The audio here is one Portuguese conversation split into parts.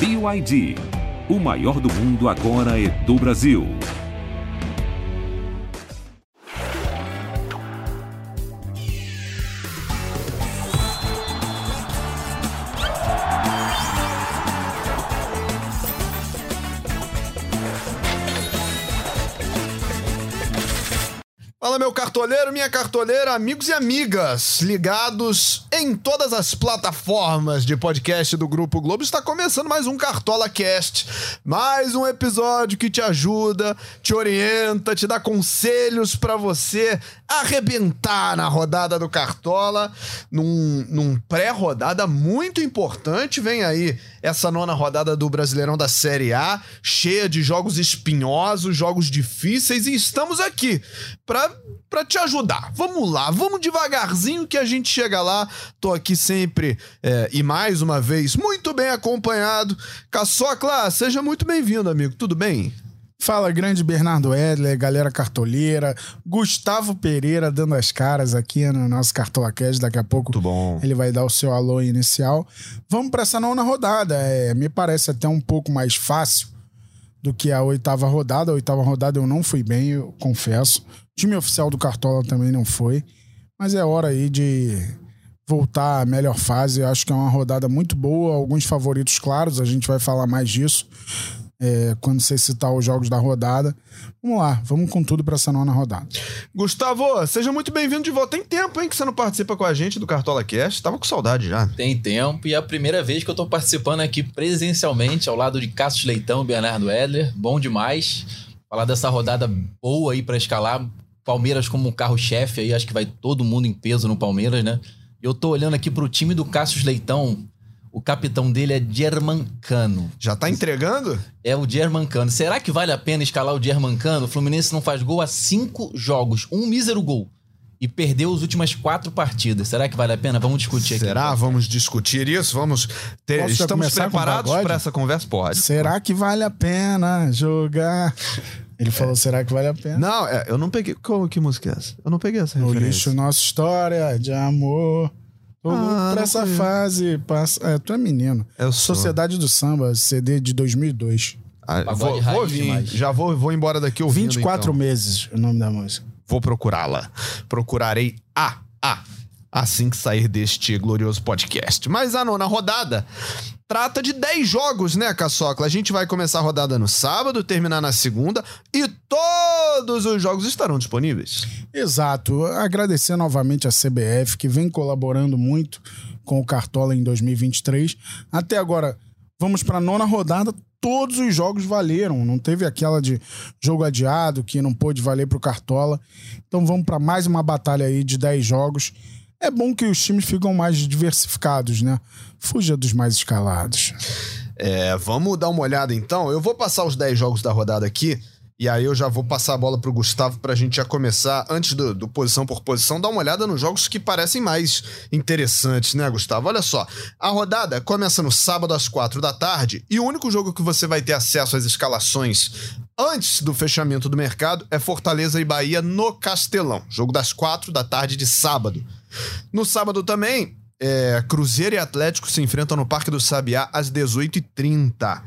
BYD. O maior do mundo agora é do Brasil. Cartoleiro, minha cartoleira, amigos e amigas, ligados em todas as plataformas de podcast do Grupo Globo. Está começando mais um Cartola Cast, mais um episódio que te ajuda, te orienta, te dá conselhos para você arrebentar na rodada do Cartola, num, num pré-rodada muito importante. Vem aí essa nona rodada do Brasileirão da Série A, cheia de jogos espinhosos, jogos difíceis, e estamos aqui para te ajudar. Vamos lá, vamos devagarzinho que a gente chega lá. Tô aqui sempre é, e mais uma vez muito bem acompanhado. Caçocla, seja muito bem-vindo, amigo. Tudo bem? Fala, grande Bernardo Edler, galera cartoleira, Gustavo Pereira dando as caras aqui no nosso CartolaCast. Daqui a pouco Muito bom. ele vai dar o seu alô inicial. Vamos para essa nona rodada. É, me parece até um pouco mais fácil do que a oitava rodada. A oitava rodada eu não fui bem, eu confesso. O time oficial do Cartola também não foi. Mas é hora aí de voltar à melhor fase. Eu acho que é uma rodada muito boa, alguns favoritos claros, a gente vai falar mais disso é, quando você citar os jogos da rodada. Vamos lá, vamos com tudo para essa nona rodada. Gustavo, seja muito bem-vindo de volta. Tem tempo, hein, que você não participa com a gente do Cartola Cast. Tava com saudade já. Tem tempo e é a primeira vez que eu tô participando aqui presencialmente ao lado de Cassius Leitão e Bernardo Edler. Bom demais. Falar dessa rodada boa aí para escalar. Palmeiras como carro-chefe aí, acho que vai todo mundo em peso no Palmeiras, né? Eu tô olhando aqui pro time do Cassius Leitão. O capitão dele é Germancano. Já tá entregando? É o Germancano. Será que vale a pena escalar o Germancano? O Fluminense não faz gol há cinco jogos, um mísero gol. E perdeu as últimas quatro partidas. Será que vale a pena? Vamos discutir aqui. Será? Vamos discutir isso? Vamos ter. Posso Estamos preparados para essa conversa? Pode. Será que vale a pena jogar? Ele falou, será que vale a pena? Não, é, eu não peguei. Qual, que música é essa? Eu não peguei essa No referência. lixo, nossa história de amor. Louco Ah, pra essa fase. Passa... É, tu é menino. Eu sou. Sociedade do Samba, CD de 2002. Ah, vou, vou vir. demais. Já vou, vou embora daqui ouvindo. 24 então. meses, o nome da música. Vou procurá-la. Procurarei a a assim que sair deste glorioso podcast. Mas a nona rodada trata de 10 jogos, né, Caçocla? A gente vai começar a rodada no sábado, terminar na segunda e todos os jogos estarão disponíveis. Exato. Agradecer novamente a CBF, que vem colaborando muito com o Cartola em 2023. Até agora, vamos para a nona rodada. Todos os jogos valeram. Não teve aquela de jogo adiado que não pôde valer para o Cartola. Então vamos para mais uma batalha aí de 10 jogos. É bom que os times ficam mais diversificados, né? Fuja dos mais escalados. É, vamos dar uma olhada então. Eu vou passar os 10 jogos da rodada aqui. E aí eu já vou passar a bola pro Gustavo pra gente já começar, antes do, do posição por posição, dar uma olhada nos jogos que parecem mais interessantes, né, Gustavo? Olha só, a rodada começa no sábado às quatro da tarde e o único jogo que você vai ter acesso às escalações antes do fechamento do mercado é Fortaleza e Bahia no Castelão. Jogo das quatro da tarde de sábado. No sábado também, é, Cruzeiro e Atlético se enfrentam no Parque do Sabiá às 18h30.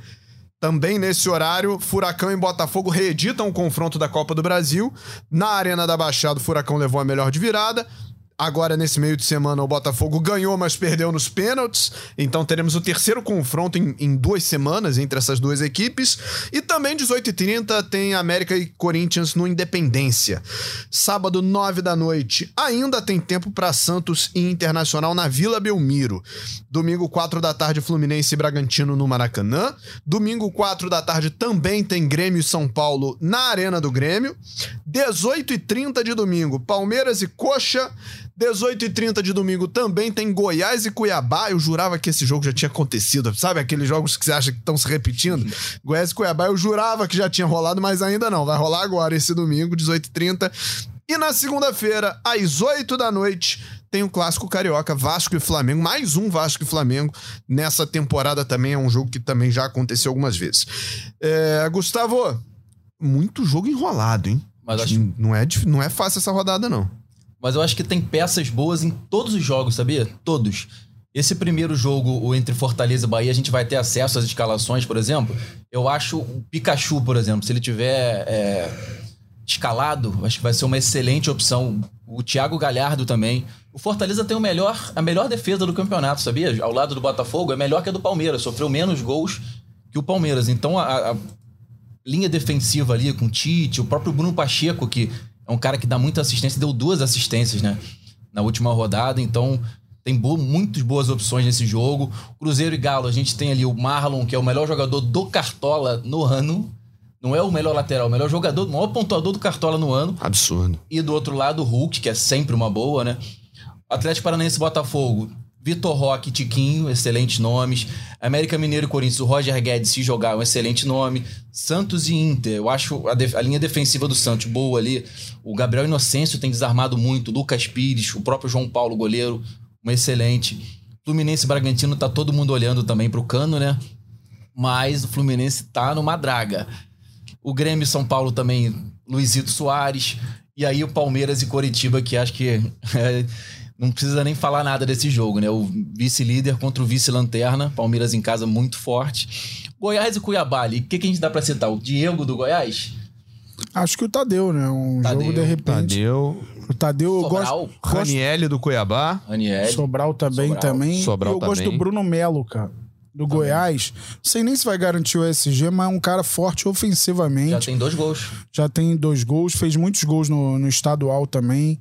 Também nesse horário, Furacão e Botafogo reeditam o confronto da Copa do Brasil. Na Arena da Baixada, o Furacão levou a melhor de virada. Agora, nesse meio de semana, o Botafogo ganhou, mas perdeu nos pênaltis. Então teremos o terceiro confronto em, em duas semanas entre essas duas equipes. E também, 18h30, tem América e Corinthians no Independência. Sábado, 9 da noite, ainda tem tempo para Santos e Internacional na Vila Belmiro. Domingo, 4 da tarde, Fluminense e Bragantino no Maracanã. Domingo, 4 da tarde, também tem Grêmio e São Paulo na Arena do Grêmio. 18h30 de domingo, Palmeiras e Coxa. 18h30 de domingo também tem Goiás e Cuiabá. Eu jurava que esse jogo já tinha acontecido. Sabe aqueles jogos que você acha que estão se repetindo? Goiás e Cuiabá, eu jurava que já tinha rolado, mas ainda não. Vai rolar agora esse domingo, 18h30. E na segunda-feira, às 8 da noite, tem o clássico carioca, Vasco e Flamengo. Mais um Vasco e Flamengo nessa temporada também. É um jogo que também já aconteceu algumas vezes. É, Gustavo, muito jogo enrolado, hein? Mas acho- Não, é, não é fácil essa rodada, não. Mas eu acho que tem peças boas em todos os jogos, sabia? Todos. Esse primeiro jogo o entre Fortaleza e Bahia, a gente vai ter acesso às escalações, por exemplo. Eu acho o Pikachu, por exemplo, se ele tiver é, escalado, acho que vai ser uma excelente opção. O Thiago Galhardo também. O Fortaleza tem o melhor, a melhor defesa do campeonato, sabia? Ao lado do Botafogo, é melhor que a do Palmeiras. Sofreu menos gols que o Palmeiras. Então a, a linha defensiva ali com o Tite, o próprio Bruno Pacheco, que é um cara que dá muita assistência, deu duas assistências, né? Na última rodada. Então tem bo muitas boas opções nesse jogo. Cruzeiro e Galo, a gente tem ali o Marlon, que é o melhor jogador do Cartola no ano. Não é o melhor lateral, o melhor jogador, o maior pontuador do Cartola no ano. Absurdo. E do outro lado, o Hulk, que é sempre uma boa, né? Atlético Paranaense Botafogo, Vitor Roque Tiquinho, excelentes nomes. América Mineiro e Corinthians, o Roger Guedes, se jogar, um excelente nome. Santos e Inter, eu acho a, a, linha defensiva do Santos boa ali. O Gabriel Inocêncio tem desarmado muito. Lucas Pires, o próprio João Paulo, goleiro, um excelente. Fluminense e Bragantino tá todo mundo olhando também pro Cano, né? Mas o Fluminense tá numa draga. O Grêmio e São Paulo também, Luizito Soares. E aí o Palmeiras e Coritiba, que acho que é, não precisa nem falar nada desse jogo, né? O vice-líder contra o vice-lanterna. Palmeiras em casa muito forte. Goiás e Cuiabá ali. O que, que a gente dá pra citar? O Diego do Goiás? Acho que o Tadeu, né? Um Tadeu, jogo de repente. Tadeu. O Tadeu eu Sobral. gosto. Raniel do Cuiabá. Raniel. Sobral também, Sobral. também. Sobral e eu também. gosto do Bruno Melo, cara. Do também. Goiás. Não sei nem se vai garantir o SG, mas é um cara forte ofensivamente. Já tem dois gols. Já tem dois gols. Fez muitos gols no, no estadual também.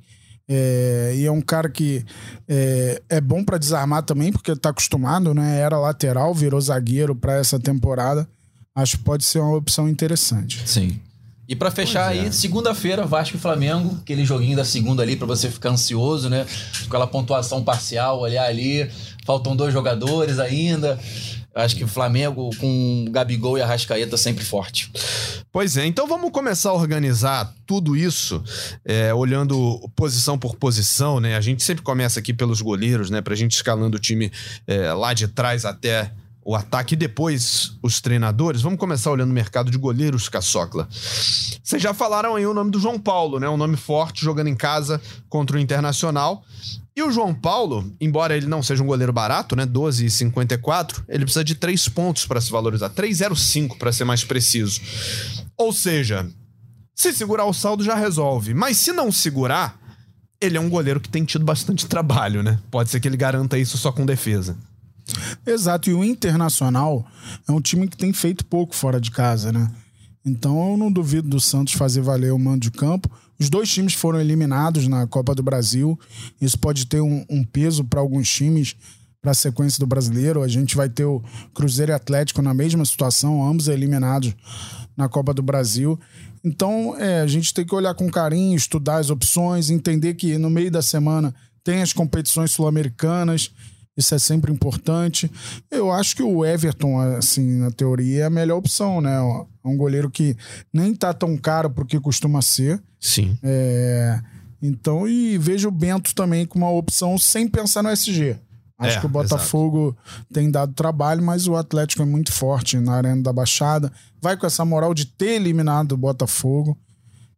É, e é um cara que é, é bom para desarmar também, porque tá acostumado, né? Era lateral, virou zagueiro para essa temporada. Acho que pode ser uma opção interessante. Sim. E para fechar aí, é. segunda-feira, Vasco e Flamengo, aquele joguinho da segunda ali para você ficar ansioso, né? Aquela pontuação parcial, olhar ali, faltam dois jogadores ainda. Acho que o Flamengo com Gabigol e Arrascaeta sempre forte. Pois é, então vamos começar a organizar tudo isso, é, olhando posição por posição, né? A gente sempre começa aqui pelos goleiros, né? Pra gente escalando o time é, lá de trás até o ataque e depois os treinadores. Vamos começar olhando o mercado de goleiros, Caçocla. Vocês já falaram aí o nome do João Paulo, né? Um nome forte, jogando em casa contra o Internacional. E o João Paulo, embora ele não seja um goleiro barato, né? 12,54, ele precisa de 3 pontos para se valorizar. 3,05 para ser mais preciso. Ou seja, se segurar o saldo já resolve. Mas se não segurar, ele é um goleiro que tem tido bastante trabalho, né? Pode ser que ele garanta isso só com defesa. Exato, e o Internacional é um time que tem feito pouco fora de casa, né? Então eu não duvido do Santos fazer valer o mando de campo. Os dois times foram eliminados na Copa do Brasil. Isso pode ter um, um peso para alguns times para a sequência do brasileiro. A gente vai ter o Cruzeiro e Atlético na mesma situação, ambos eliminados na Copa do Brasil. Então é, a gente tem que olhar com carinho, estudar as opções, entender que no meio da semana tem as competições sul-americanas isso é sempre importante. Eu acho que o Everton, assim, na teoria, é a melhor opção, né? É um goleiro que nem tá tão caro porque costuma ser. Sim. É... Então, e vejo o Bento também como uma opção sem pensar no SG. Acho é, que o Botafogo exato. tem dado trabalho, mas o Atlético é muito forte na Arena da Baixada. Vai com essa moral de ter eliminado o Botafogo.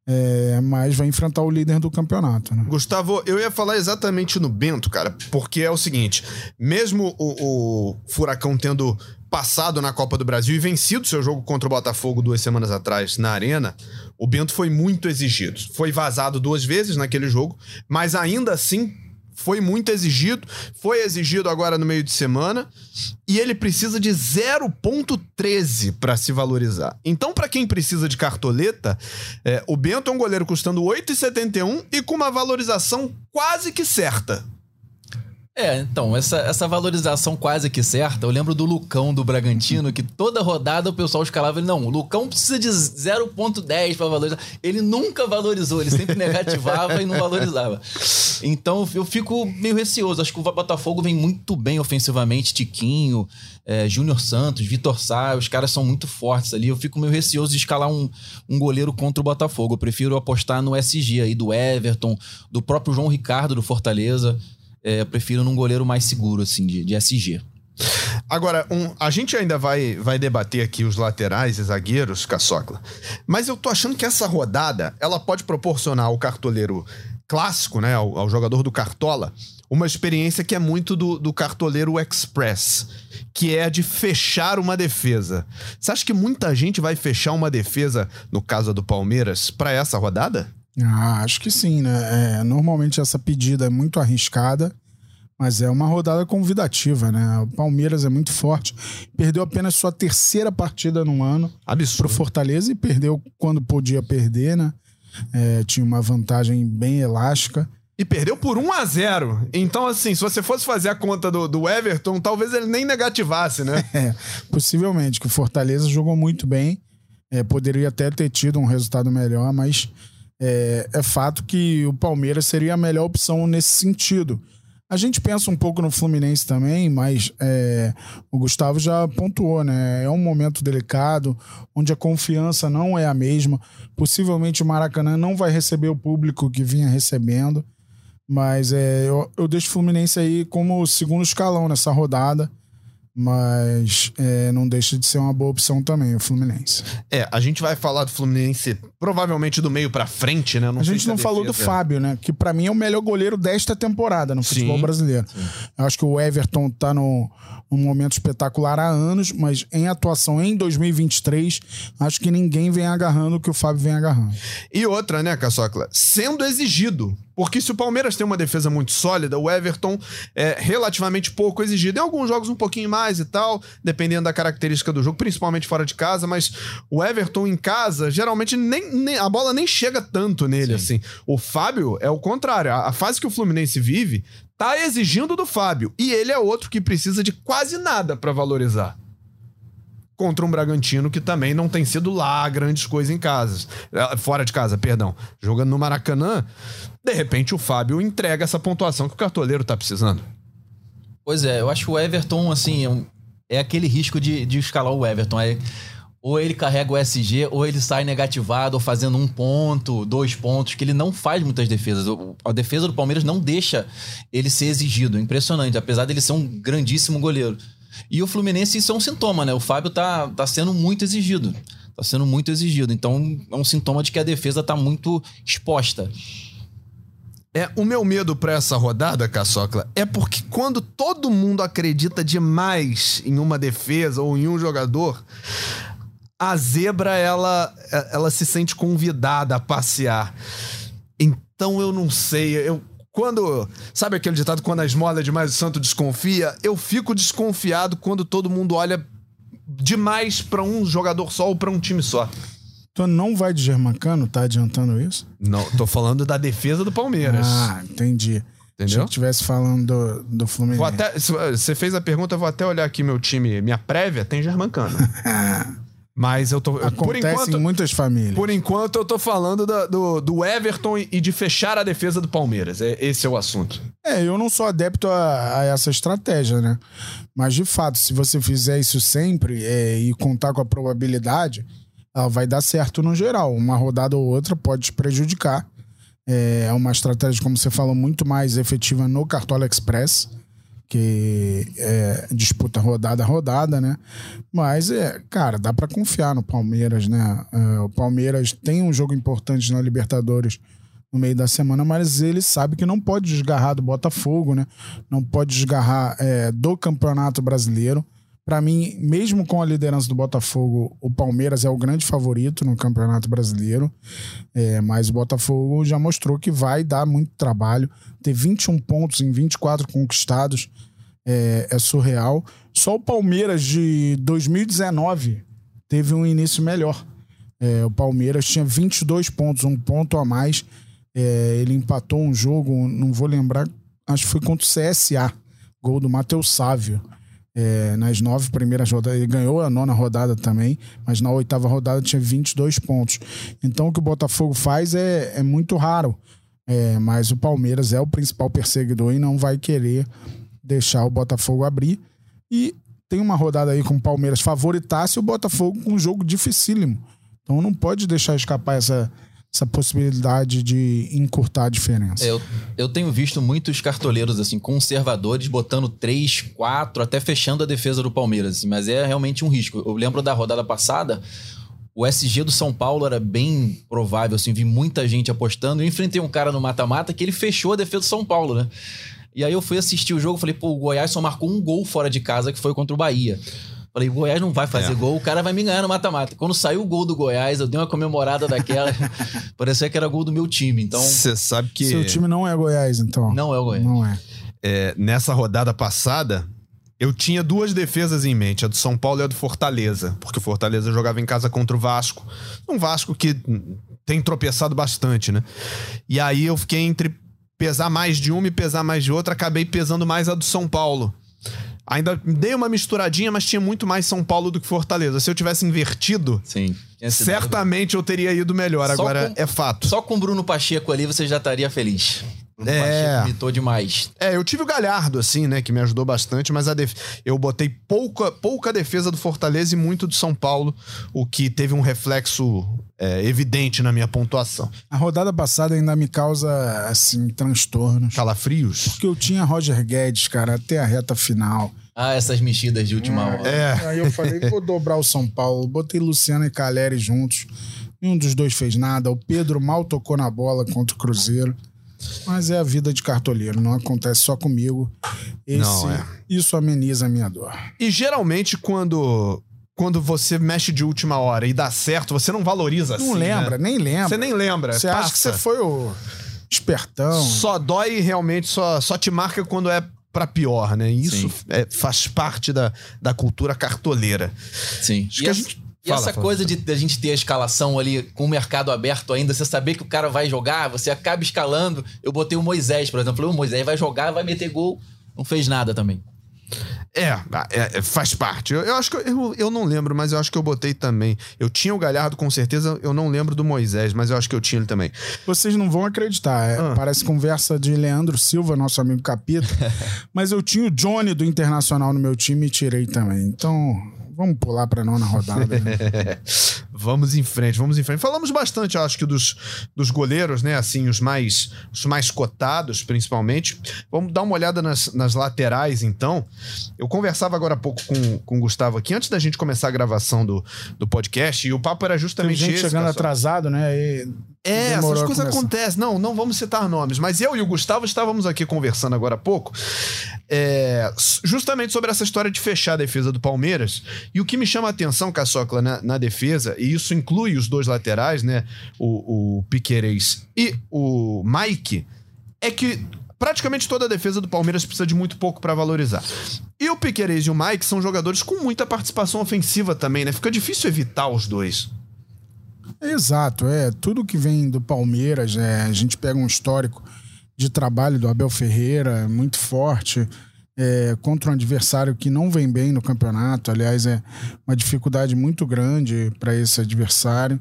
É, mas vai enfrentar o líder do campeonato. Né? Gustavo, eu ia falar exatamente no Bento, cara, porque é o seguinte: mesmo o, o Furacão tendo passado na Copa do Brasil e vencido seu jogo contra o Botafogo duas semanas atrás na Arena, o Bento foi muito exigido. Foi vazado duas vezes naquele jogo, mas ainda assim foi muito exigido, foi exigido agora no meio de semana e ele precisa de 0.13 para se valorizar. Então, para quem precisa de cartoleta, é, o Bento é um goleiro custando 8,71 e com uma valorização quase que certa. É, então, essa, essa valorização quase que certa, eu lembro do Lucão do Bragantino, que toda rodada o pessoal escalava ele, não, o Lucão precisa de 0.10 para valorizar. Ele nunca valorizou, ele sempre negativava e não valorizava. Então eu fico meio receoso. Acho que o Botafogo vem muito bem ofensivamente, Tiquinho, é, Júnior Santos, Vitor Sá, os caras são muito fortes ali. Eu fico meio receoso de escalar um, um goleiro contra o Botafogo. Eu prefiro apostar no SG aí, do Everton, do próprio João Ricardo do Fortaleza é, eu prefiro num goleiro mais seguro, assim, de, de SG. Agora, um, a gente ainda vai, vai debater aqui os laterais e zagueiros, Caçocla. Mas eu tô achando que essa rodada ela pode proporcionar ao cartoleiro clássico, né, ao, ao jogador do Cartola, uma experiência que é muito do, do cartoleiro express, que é a de fechar uma defesa. Você acha que muita gente vai fechar uma defesa, no caso do Palmeiras, para essa rodada? Ah, acho que sim, né? É, normalmente essa pedida é muito arriscada, mas é uma rodada convidativa, né? O Palmeiras é muito forte. Perdeu apenas sua terceira partida no ano Absurdo. pro Fortaleza e perdeu quando podia perder, né? É, tinha uma vantagem bem elástica. E perdeu por 1 a 0 Então, assim, se você fosse fazer a conta do, do Everton, talvez ele nem negativasse, né? É, possivelmente, que o Fortaleza jogou muito bem. É, poderia até ter tido um resultado melhor, mas é, é fato que o Palmeiras seria a melhor opção nesse sentido. A gente pensa um pouco no Fluminense também, mas é, o Gustavo já pontuou, né? É um momento delicado, onde a confiança não é a mesma. Possivelmente o Maracanã não vai receber o público que vinha recebendo. Mas é, eu, eu deixo o Fluminense aí como segundo escalão nessa rodada. Mas é, não deixa de ser uma boa opção também, o Fluminense. É, a gente vai falar do Fluminense provavelmente do meio pra frente, né? Não a gente não falou do Fábio, né? Que pra mim é o melhor goleiro desta temporada no futebol Sim, brasileiro. Eu acho que o Everton tá no, num momento espetacular há anos, mas em atuação em 2023, acho que ninguém vem agarrando o que o Fábio vem agarrando. E outra, né, Caçocla? Sendo exigido. Porque se o Palmeiras tem uma defesa muito sólida, o Everton é relativamente pouco exigido. Em alguns jogos um pouquinho mais e tal, dependendo da característica do jogo, principalmente fora de casa, mas o Everton em casa, geralmente nem, nem- a bola nem chega tanto nele, assim. O Fábio é o contrário. A, a fase que o Fluminense vive tá exigindo do Fábio. E ele é outro que precisa de quase nada pra valorizar contra um Bragantino que também não tem sido lá grandes coisas em casa. Eh, Fora de casa, perdão. Jogando no Maracanã, de repente o Fábio entrega essa pontuação que o cartoleiro tá precisando. Pois é, eu acho o Everton, assim, é, um- é aquele risco de, de escalar o Everton. É, ou ele carrega o SG, ou ele sai negativado, ou fazendo um ponto, dois pontos, que ele não faz muitas defesas. A defesa do Palmeiras não deixa ele ser exigido. Impressionante, apesar dele ser um grandíssimo goleiro. E o Fluminense, isso é um sintoma, né? O Fábio tá, tá sendo muito exigido. Tá sendo muito exigido. Então, é um sintoma de que a defesa tá muito exposta. É, o meu medo pra essa rodada, Caçocla, é porque quando todo mundo acredita demais em uma defesa ou em um jogador, a zebra ela, ela se sente convidada a passear. Então eu não sei, eu quando, sabe aquele ditado quando a esmola é demais o santo desconfia? Eu fico desconfiado quando todo mundo olha demais pra um jogador só ou pra um time só. Então não vai de Germancano, tá adiantando isso? Não, tô falando da defesa do Palmeiras. Ah, entendi. Entendeu? Achei que tivesse falando do, do Fluminense. Vou até, se você fez a pergunta, eu vou até olhar aqui meu time, minha prévia, tem Germancano. Mas eu tô. por Acontece enquanto, em muitas famílias. por enquanto, eu tô falando da- do, do Everton e de fechar a defesa do Palmeiras. É, esse é o assunto. É, eu não sou adepto a, a essa estratégia, né? Mas, de fato, se você fizer isso sempre é, e contar com a probabilidade, ela vai dar certo no geral. Uma rodada ou outra pode te prejudicar. É uma estratégia, como você falou, muito mais efetiva no Cartola Express, que é, disputa rodada a rodada, né? Mas, é, cara, dá pra confiar no Palmeiras, né? É, o Palmeiras tem um jogo importante na Libertadores no meio da semana, mas ele sabe que não pode desgarrar do Botafogo, né? Não pode desgarrar é, do Campeonato Brasileiro. Para mim, mesmo com a liderança do Botafogo, o Palmeiras é o grande favorito no Campeonato Brasileiro. É, mas o Botafogo já mostrou que vai dar muito trabalho. Ter 21 pontos em 24 conquistados é, é surreal. Só o Palmeiras de 2019 teve um início melhor. É, o Palmeiras tinha 22 pontos, um ponto a mais. É, ele empatou um jogo, não vou lembrar, acho que foi contra o CSA, gol do Matheus Sávio. É, nas nove primeiras rodadas, ele ganhou a nona rodada também, mas na oitava rodada tinha 22 pontos. Então o que o Botafogo faz é, é muito raro. É, mas o Palmeiras é o principal perseguidor e não vai querer deixar o Botafogo abrir. E tem uma rodada aí com o Palmeiras favoritasse o Botafogo com um jogo dificílimo. Então não pode deixar escapar essa, essa possibilidade de encurtar a diferença. É, eu, eu tenho visto muitos cartoleiros assim conservadores botando 3, 4, até fechando a defesa do Palmeiras, assim, mas é realmente um risco. Eu lembro da rodada passada, O SG do São Paulo era bem provável, assim, vi muita gente apostando. Eu enfrentei um cara no mata-mata que ele fechou a defesa do São Paulo, né? E aí eu fui assistir o jogo, falei, pô, o Goiás só marcou um gol fora de casa, que foi contra o Bahia. Falei, o Goiás não vai fazer É. gol, o cara vai me ganhar no mata-mata. Quando saiu o gol do Goiás, eu dei uma comemorada daquela. parecia que era gol do meu time. Então, Você sabe que Seu time não é Goiás, então. não é o Goiás. Não é. é, nessa rodada passada, eu tinha duas defesas em mente, a do São Paulo e a do Fortaleza. Porque o Fortaleza jogava em casa contra o Vasco. Um Vasco que tem tropeçado bastante, né? E aí eu fiquei entre pesar mais de uma e pesar mais de outra, acabei pesando mais a do São Paulo. Ainda dei uma misturadinha, mas tinha muito mais São Paulo do que Fortaleza. Se eu tivesse invertido, Sim. Certamente eu teria ido melhor. Só Agora com- é fato. Só com o Bruno Pacheco ali você já estaria feliz. Bruno É. Pacheco mitou demais. É, eu tive o Galhardo, assim, né, que me ajudou bastante, mas a def... eu botei pouca, pouca defesa do Fortaleza e muito do São Paulo, o que teve um reflexo é, evidente na minha pontuação. A rodada passada ainda me causa, assim, transtornos. Calafrios? Porque eu tinha Roger Guedes, cara, até a reta final. Ah, essas mexidas de última hora. É. Aí eu falei, vou dobrar o São Paulo. Botei Luciano e Caleri juntos. Nenhum dos dois fez nada. O Pedro mal tocou na bola contra o Cruzeiro. Mas é a vida de cartoleiro, não acontece só comigo. Esse, Não, é. Isso ameniza a minha dor. E geralmente quando, quando você mexe de última hora e dá certo, você não valoriza assim, Não lembra, né? nem lembra. Você nem lembra. Você acha que você foi o espertão. Só dói e realmente, só, só te marca quando é pra pior, né? Isso é- faz parte da, da cultura cartoleira. Sim. Acho E que a gente- e Fala, essa fala. coisa de a gente ter a escalação ali com o mercado aberto ainda, você saber que o cara vai jogar, você acaba escalando. Eu botei o Moisés, por exemplo. Falei, o Moisés vai jogar, vai meter gol. Não fez nada também. É, é, é, faz parte. Eu, eu acho que eu, eu, eu não lembro, mas eu acho que eu botei também. Eu tinha o Galhardo com certeza, eu não lembro do Moisés, mas eu acho que eu tinha ele também. Vocês não vão acreditar. é, Ah. Parece conversa de Leandro Silva, nosso amigo Capita. mas eu tinha o Johnny do Internacional no meu time e tirei também. Então, vamos pular pra nona rodada. né? Vamos em frente, vamos em frente. Falamos bastante, acho que dos, dos goleiros, né? Assim, os mais, os mais cotados, principalmente. Vamos dar uma olhada nas, nas laterais, então. Eu conversava agora há pouco com, com o Gustavo aqui, antes da gente começar a gravação do, do podcast, e o papo era Tem justamente gente esse. chegando atrasado, né? E É, essas coisas acontecem. Não, não vamos citar nomes, mas eu e o Gustavo estávamos aqui conversando agora há pouco, é, justamente sobre essa história de fechar a defesa do Palmeiras. E o que me chama a atenção, Caçocla, na, na defesa, e isso inclui os dois laterais, né? O, o Piquerez e o Mike, é que praticamente toda a defesa do Palmeiras precisa de muito pouco para valorizar. E o Piquerez e o Mike são jogadores com muita participação ofensiva também, né? Fica difícil evitar os dois. Exato, é. Tudo que vem do Palmeiras, é, a gente pega um histórico de trabalho do Abel Ferreira, muito forte, é, contra um adversário que não vem bem no campeonato. Aliás, é uma dificuldade muito grande para esse adversário.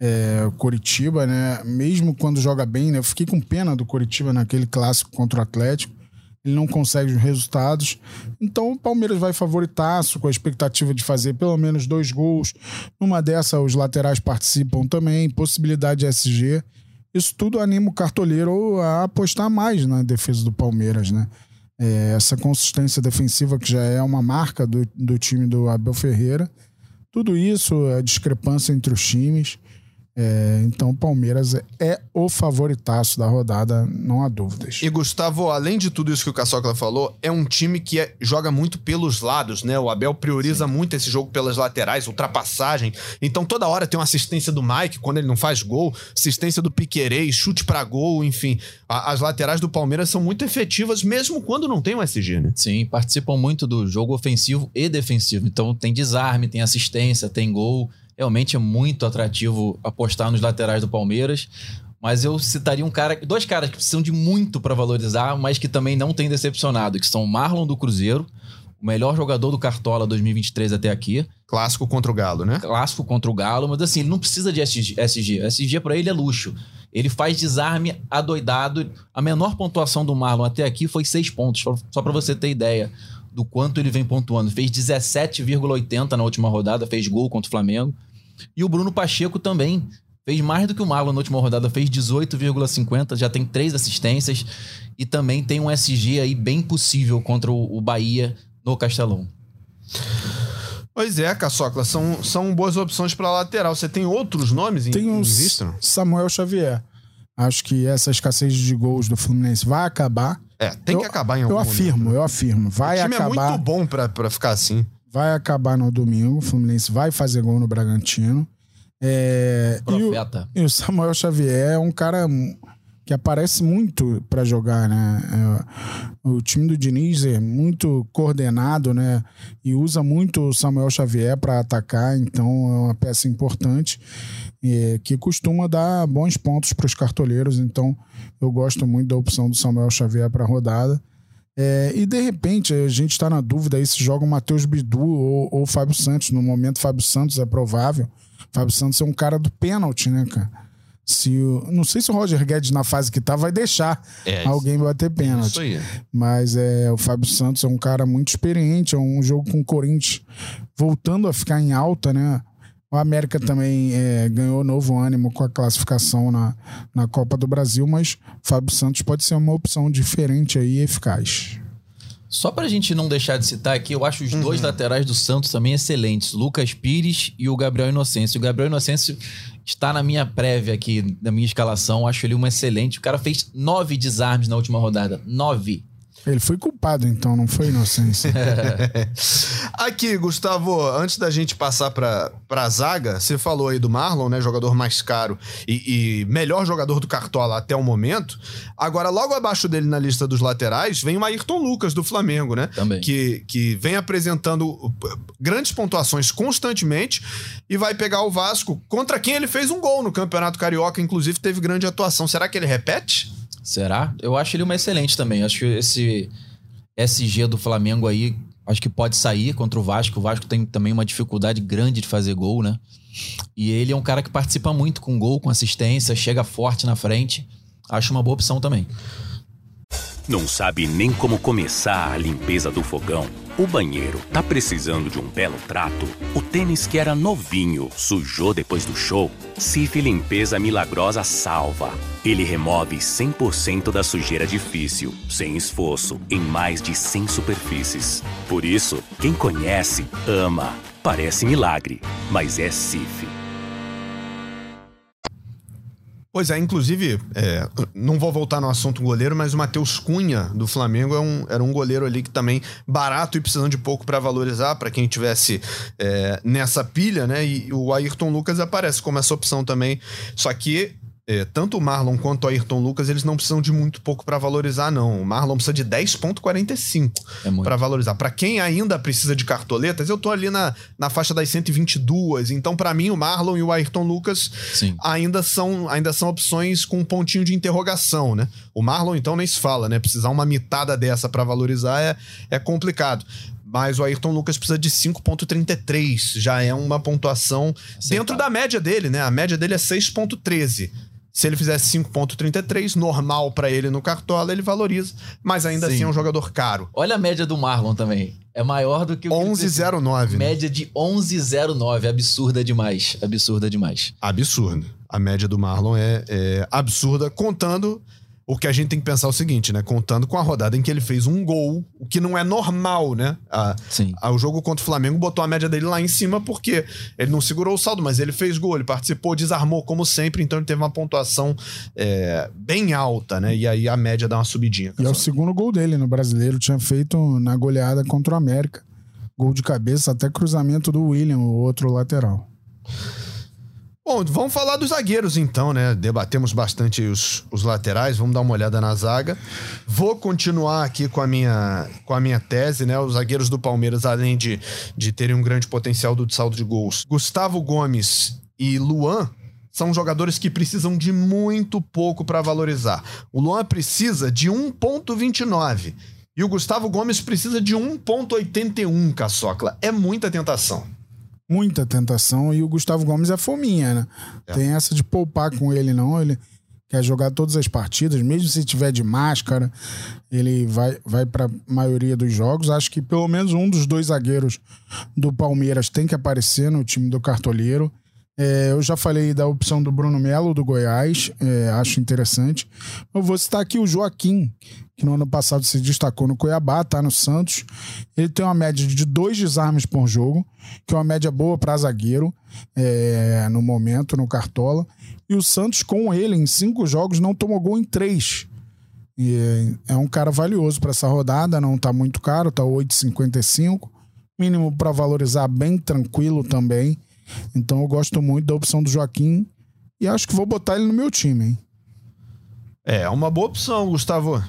É, Coritiba, né? Mesmo quando joga bem, né? Eu fiquei com pena do Coritiba naquele clássico contra o Atlético. Ele não consegue os resultados. Então o Palmeiras vai favoritaço, com a expectativa de fazer pelo menos dois gols. Numa dessa, os laterais participam também, possibilidade de SG. Isso tudo anima o cartoleiro a apostar mais na defesa do Palmeiras, né? É, essa consistência defensiva que já é uma marca do, do time do Abel Ferreira. Tudo isso, a discrepância entre os times. É, então o Palmeiras é, é o favoritaço da rodada, não há dúvidas. E Gustavo, além de tudo isso que o Caçocla falou, é um time que é- joga muito pelos lados, né? O Abel prioriza muito esse jogo pelas laterais, ultrapassagem. Então toda hora tem uma assistência do Mike quando ele não faz gol, assistência do Piquerez, chute pra gol, enfim. A- as laterais do Palmeiras são muito efetivas mesmo quando não tem um SG, né? Sim, participam muito do jogo ofensivo e defensivo. Então tem desarme, tem assistência, tem gol. Realmente é muito atrativo apostar nos laterais do Palmeiras. Mas eu citaria um cara, dois caras que precisam de muito para valorizar, mas que também não tem decepcionado, que são o Marlon do Cruzeiro, o melhor jogador do Cartola 2023 até aqui, Clássico contra o Galo, né? clássico contra o Galo, mas assim, ele não precisa de SG. SG, SG para ele é luxo. Ele faz desarme adoidado. A menor pontuação do Marlon até aqui foi seis pontos, só- só para você ter ideia do quanto ele vem pontuando. Fez 17,80 na última rodada, fez gol contra o Flamengo. E o Bruno Pacheco também fez mais do que o Marlon na última rodada, fez 18,50, já tem três assistências e também tem um SG aí bem possível contra o Bahia no Castelão. Pois é, Caçocla, são, são boas opções para lateral. Você tem outros nomes em, Tem em o vista? Samuel Xavier. Acho que essa escassez de gols do Fluminense vai acabar. É, tem que Eu- acabar em algum Eu afirmo, momento. né? eu afirmo. Vai o time acabar. é muito bom pra, pra ficar assim. Vai acabar no domingo. O Fluminense vai fazer gol no Bragantino. É, e, o, Profeta. e o Samuel Xavier é um cara que aparece muito para jogar, né? É, o time do Diniz é muito coordenado, né? E usa muito o Samuel Xavier para atacar, então é uma peça importante é, que costuma dar bons pontos para os cartoleiros. Então eu gosto muito da opção do Samuel Xavier para a rodada. É, e de repente a gente está na dúvida aí se joga o Matheus Bidu ou, ou o Fábio Santos. No momento, Fábio Santos é provável. Fábio Santos é um cara do pênalti, né, cara? Se o, não sei se o Roger Guedes, na fase que tá, vai deixar É, alguém bater pênalti. Isso aí. Mas é, o Fábio Santos é um cara muito experiente, é um jogo com o Corinthians voltando a ficar em alta, né? O América também é, ganhou novo ânimo com a classificação na, na Copa do Brasil, mas Fábio Santos pode ser uma opção diferente aí e eficaz. Só pra gente não deixar de citar aqui, eu acho os dois Uhum. laterais do Santos também excelentes. Lucas Pires e o Gabriel Inocêncio. O Gabriel Inocêncio está na minha prévia aqui, na minha escalação. Acho ele um excelente. O cara fez nove desarmes na última rodada. Nove. Ele foi culpado, então, não foi inocência. Aqui, Gustavo, antes da gente passar pra, pra zaga, você falou aí do Marlon, né? Jogador mais caro e, e melhor jogador do Cartola até o momento. Agora, logo abaixo dele na lista dos laterais, vem o Ayrton Lucas, do Flamengo, né? Também. Que, que vem apresentando uh, grandes pontuações constantemente e vai pegar o Vasco, contra quem ele fez um gol no Campeonato Carioca, inclusive teve grande atuação. Será que ele repete? Será? Eu acho ele uma excelente também. Acho que esse SG do Flamengo aí, acho que pode sair contra o Vasco. O Vasco tem também uma dificuldade grande de fazer gol, né? E ele é um cara que participa muito com gol, com assistência, chega forte na frente. Acho uma boa opção também. Não sabe nem como começar a limpeza do fogão? O banheiro tá precisando de um belo trato? O tênis que era novinho sujou depois do show? Cif Limpeza Milagrosa salva. Ele remove 100% da sujeira difícil, sem esforço, em mais de 100 superfícies. Por isso, quem conhece, ama. Parece milagre, mas é Cif. Pois é, inclusive, é, não vou voltar no assunto goleiro, mas o Matheus Cunha do Flamengo é um- era um goleiro ali que também barato e precisando de pouco pra valorizar, pra quem tivesse é, nessa pilha, né? E o Ayrton Lucas aparece como essa opção também. Só que é, tanto o Marlon quanto o Ayrton Lucas, eles não precisam de muito pouco pra valorizar, não. O Marlon precisa de 10,45 É. Pra valorizar. Pra quem ainda precisa de cartoletas, eu tô ali na, na faixa das 122. Então, pra mim, o Marlon e o Ayrton Lucas Sim. ainda são, ainda são opções com um pontinho de interrogação, né? O Marlon, então, nem se fala, né? Precisar uma mitada dessa pra valorizar é, é complicado. Mas o Ayrton Lucas precisa de 5,33. Já é uma pontuação dentro da média dele, né? A média dele é 6,13. Se ele fizesse 5,33, normal pra ele no Cartola, ele valoriza. Mas ainda Sim. assim é um jogador caro. Olha a média do Marlon também. É maior do que o. 11,09. né? Média de 11,09. Absurda demais. Absurda demais. absurdo. A média do Marlon é, é absurda, contando o que a gente tem que pensar é o seguinte, né? Contando com a rodada em que ele fez um gol, o que não é normal, né? A- Sim. a- o jogo contra o Flamengo botou a média dele lá em cima porque ele não segurou o saldo, mas ele fez gol, ele participou, desarmou como sempre, então ele teve uma pontuação é, bem alta, né? E aí a média dá uma subidinha. E é o segundo gol dele no brasileiro, tinha feito na goleada contra o América. Gol de cabeça, até cruzamento do William, o outro lateral. Bom, vamos falar dos zagueiros então, né? Debatemos bastante os, os laterais, vamos dar uma olhada na zaga. Vou continuar aqui com a minha, com a minha tese, né? Os zagueiros do Palmeiras, além de, de terem um grande potencial do saldo de gols, Gustavo Gomes e Luan são jogadores que precisam de muito pouco para valorizar. O Luan precisa de 1,29 e o Gustavo Gomes precisa de 1,81, caçocla. É muita tentação. Muita tentação. E o Gustavo Gomes é fominha, né? Tem essa de poupar com ele, não. Ele quer jogar todas as partidas, mesmo se tiver de máscara, ele vai, vai para maioria dos jogos. Acho que pelo menos um dos dois zagueiros do Palmeiras tem que aparecer no time do cartoleiro. É, eu já falei da opção do Bruno Melo, do Goiás, é, acho interessante. Eu vou citar aqui o Joaquim, que no ano passado se destacou no Cuiabá, tá no Santos. Ele tem uma média de dois desarmes por jogo, que é uma média boa para zagueiro é, no momento, no Cartola. E o Santos, com ele, em cinco jogos, não tomou gol em três. E é um cara valioso para essa rodada, não tá muito caro, tá 8,55. Mínimo para valorizar bem tranquilo também. Então eu gosto muito da opção do Joaquim e acho que vou botar ele no meu time, hein? É, uma boa opção, Gustavo.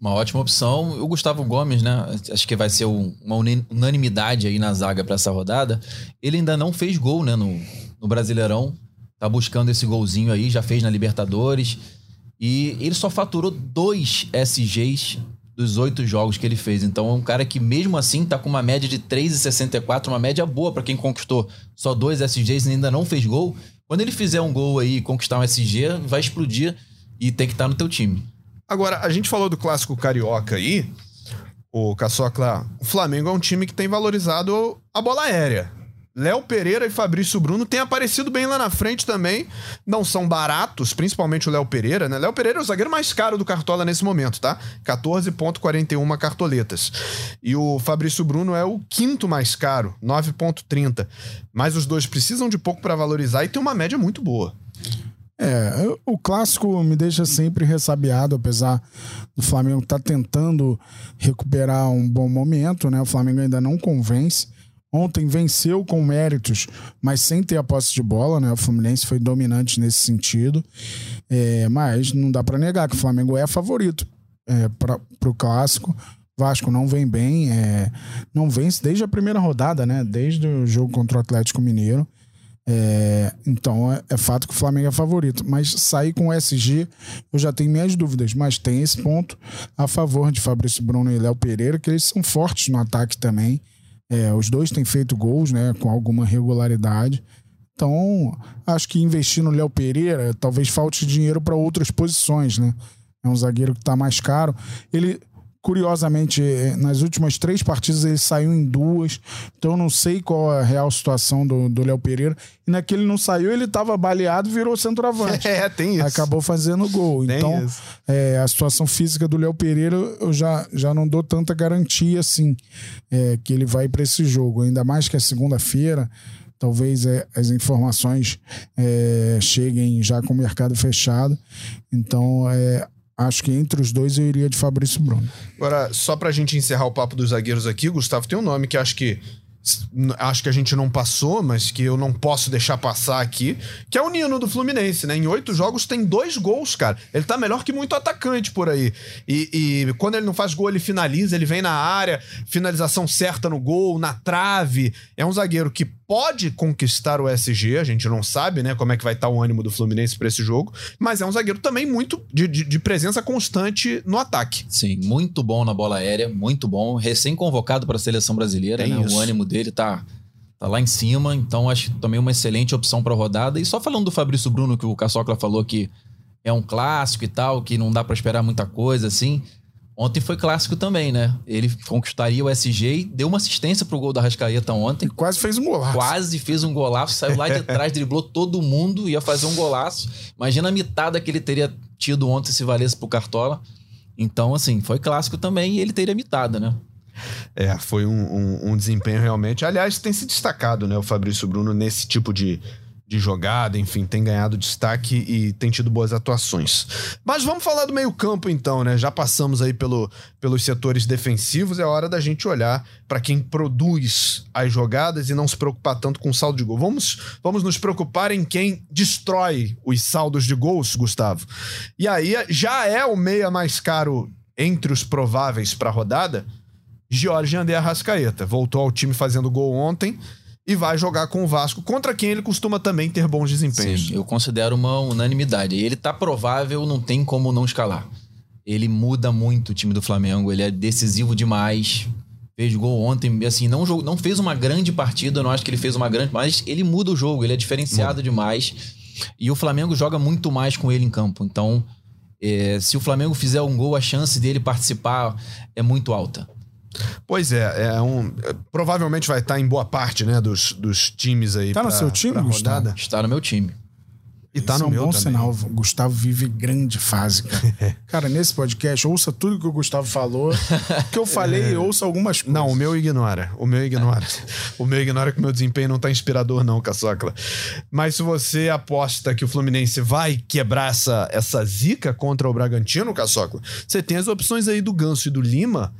Uma ótima opção. O Gustavo Gomes, né? Acho que vai ser uma unanimidade aí na zaga para essa rodada. Ele ainda não fez gol, né? No, no Brasileirão. Tá buscando esse golzinho aí, já fez na Libertadores. E ele só faturou dois SGs dos oito jogos que ele fez. Então é um cara que, mesmo assim, tá com uma média de 3,64, uma média boa para quem conquistou só dois SGs e ainda não fez gol. Quando ele fizer um gol aí e conquistar um SG, vai explodir e tem que estar tá no teu time. Agora, a gente falou do clássico carioca aí. O Caçocla, o Flamengo é um time que tem valorizado a bola aérea. Léo Pereira e Fabrício Bruno têm aparecido bem lá na frente também. Não são baratos, principalmente o Léo Pereira, né? Léo Pereira é o zagueiro mais caro do Cartola nesse momento, tá? 14,41 cartoletas. E o Fabrício Bruno é o quinto mais caro, 9,30. Mas os dois precisam de pouco para valorizar e tem uma média muito boa. É, o clássico me deixa sempre ressabiado, apesar do Flamengo estar tá tentando recuperar um bom momento, né? O Flamengo ainda não convence. Ontem venceu com méritos, mas sem ter a posse de bola, né? O Fluminense foi dominante nesse sentido. É, mas não dá para negar que o Flamengo é favorito é, para o clássico. Vasco não vem bem, é, não vence desde a primeira rodada, né? Desde o jogo contra o Atlético Mineiro. É, então é, é, fato que o Flamengo é favorito. Mas sair com o SG, eu já tenho minhas dúvidas. Mas tem esse ponto a favor de Fabrício Bruno e Léo Pereira, que eles são fortes no ataque também. É, os dois têm feito gols, né, com alguma regularidade. Então, acho que investir no Léo Pereira talvez falte dinheiro para outras posições, né? É um zagueiro que está mais caro. Ele Curiosamente, eh, nas últimas três partidas ele saiu em duas. Então eu não sei qual a real situação do Léo Pereira. E naquele não saiu, ele estava baleado virou centroavante. É, tem isso. Acabou fazendo gol. Tem então, é, a situação física do Léo Pereira, eu já, já não dou tanta garantia assim é, que ele vai para esse jogo. Ainda mais que é segunda-feira talvez é, as informações é, cheguem já com o mercado fechado. Então, é, Acho que entre os dois eu iria de Fabrício Bruno. Agora, só pra gente encerrar o papo dos zagueiros aqui, Gustavo, tem um nome que acho que acho que a gente não passou, mas que eu não posso deixar passar aqui, que é o Nino do Fluminense, né? Em oito jogos tem dois gols, cara. Ele tá melhor que muito atacante por aí. E, e, quando ele não faz gol, ele finaliza, ele vem na área, finalização certa no gol, na trave. É um zagueiro que pode conquistar o SG, a gente não sabe, né, como é que vai estar tá o ânimo do Fluminense para esse jogo, mas é um zagueiro também muito de, de, de, presença constante no ataque. Sim, muito bom na bola aérea, muito bom, recém-convocado para a seleção brasileira, né? o ânimo dele tá, tá lá em cima, então acho também uma excelente opção para a rodada. E só falando do Fabrício Bruno, que o Caçocla falou que é um clássico e tal, que não dá para esperar muita coisa assim. Ontem foi clássico também, né? Ele conquistaria o SG e deu uma assistência pro gol da Rascaeta ontem. E quase fez um golaço. Quase fez um golaço, saiu lá de trás, driblou todo mundo, ia fazer um golaço. Imagina a mitada que ele teria tido ontem se valesse pro Cartola. Então, assim, foi clássico também e ele teria mitada, né? É, foi um, um, um desempenho realmente. Aliás, tem se destacado, né, o Fabrício Bruno nesse tipo de, de jogada, enfim, tem ganhado destaque e tem tido boas atuações. Mas vamos falar do meio-campo então, né? Já passamos aí pelo, pelos setores defensivos, é hora da gente olhar para quem produz as jogadas e não se preocupar tanto com o saldo de gol. Vamos, vamos nos preocupar em quem destrói os saldos de gols, Gustavo. E aí já é o meia mais caro entre os prováveis para a rodada. Jorge André Arrascaeta voltou ao time fazendo gol ontem e vai jogar com o Vasco, contra quem ele costuma também ter bons desempenhos. Sim, eu considero uma unanimidade. Ele tá provável, não tem como não escalar. Ele muda muito o time do Flamengo, ele é decisivo demais. Fez gol ontem, assim, não, não fez uma grande partida, eu não acho que ele fez uma grande, mas ele muda o jogo, ele é diferenciado muda. demais. E o Flamengo joga muito mais com ele em campo. Então, é, se o Flamengo fizer um gol, a chance dele participar é muito alta. Pois é, é um, é, provavelmente vai estar em boa parte, né, dos, dos times aí. Tá no seu time, Gustavo? Está no meu time. E tá Isso no é um meu bom também. sinal. O Gustavo vive grande fase, cara. cara, nesse podcast, ouça tudo que o Gustavo falou. que eu falei, ouça algumas coisas. Não, o meu ignora. O meu ignora. o meu ignora que o meu desempenho não tá inspirador, não, Caçocla. Mas se você aposta que o Fluminense vai quebrar essa, essa zica contra o Bragantino, Caçocla, você tem as opções aí do Ganso e do Lima,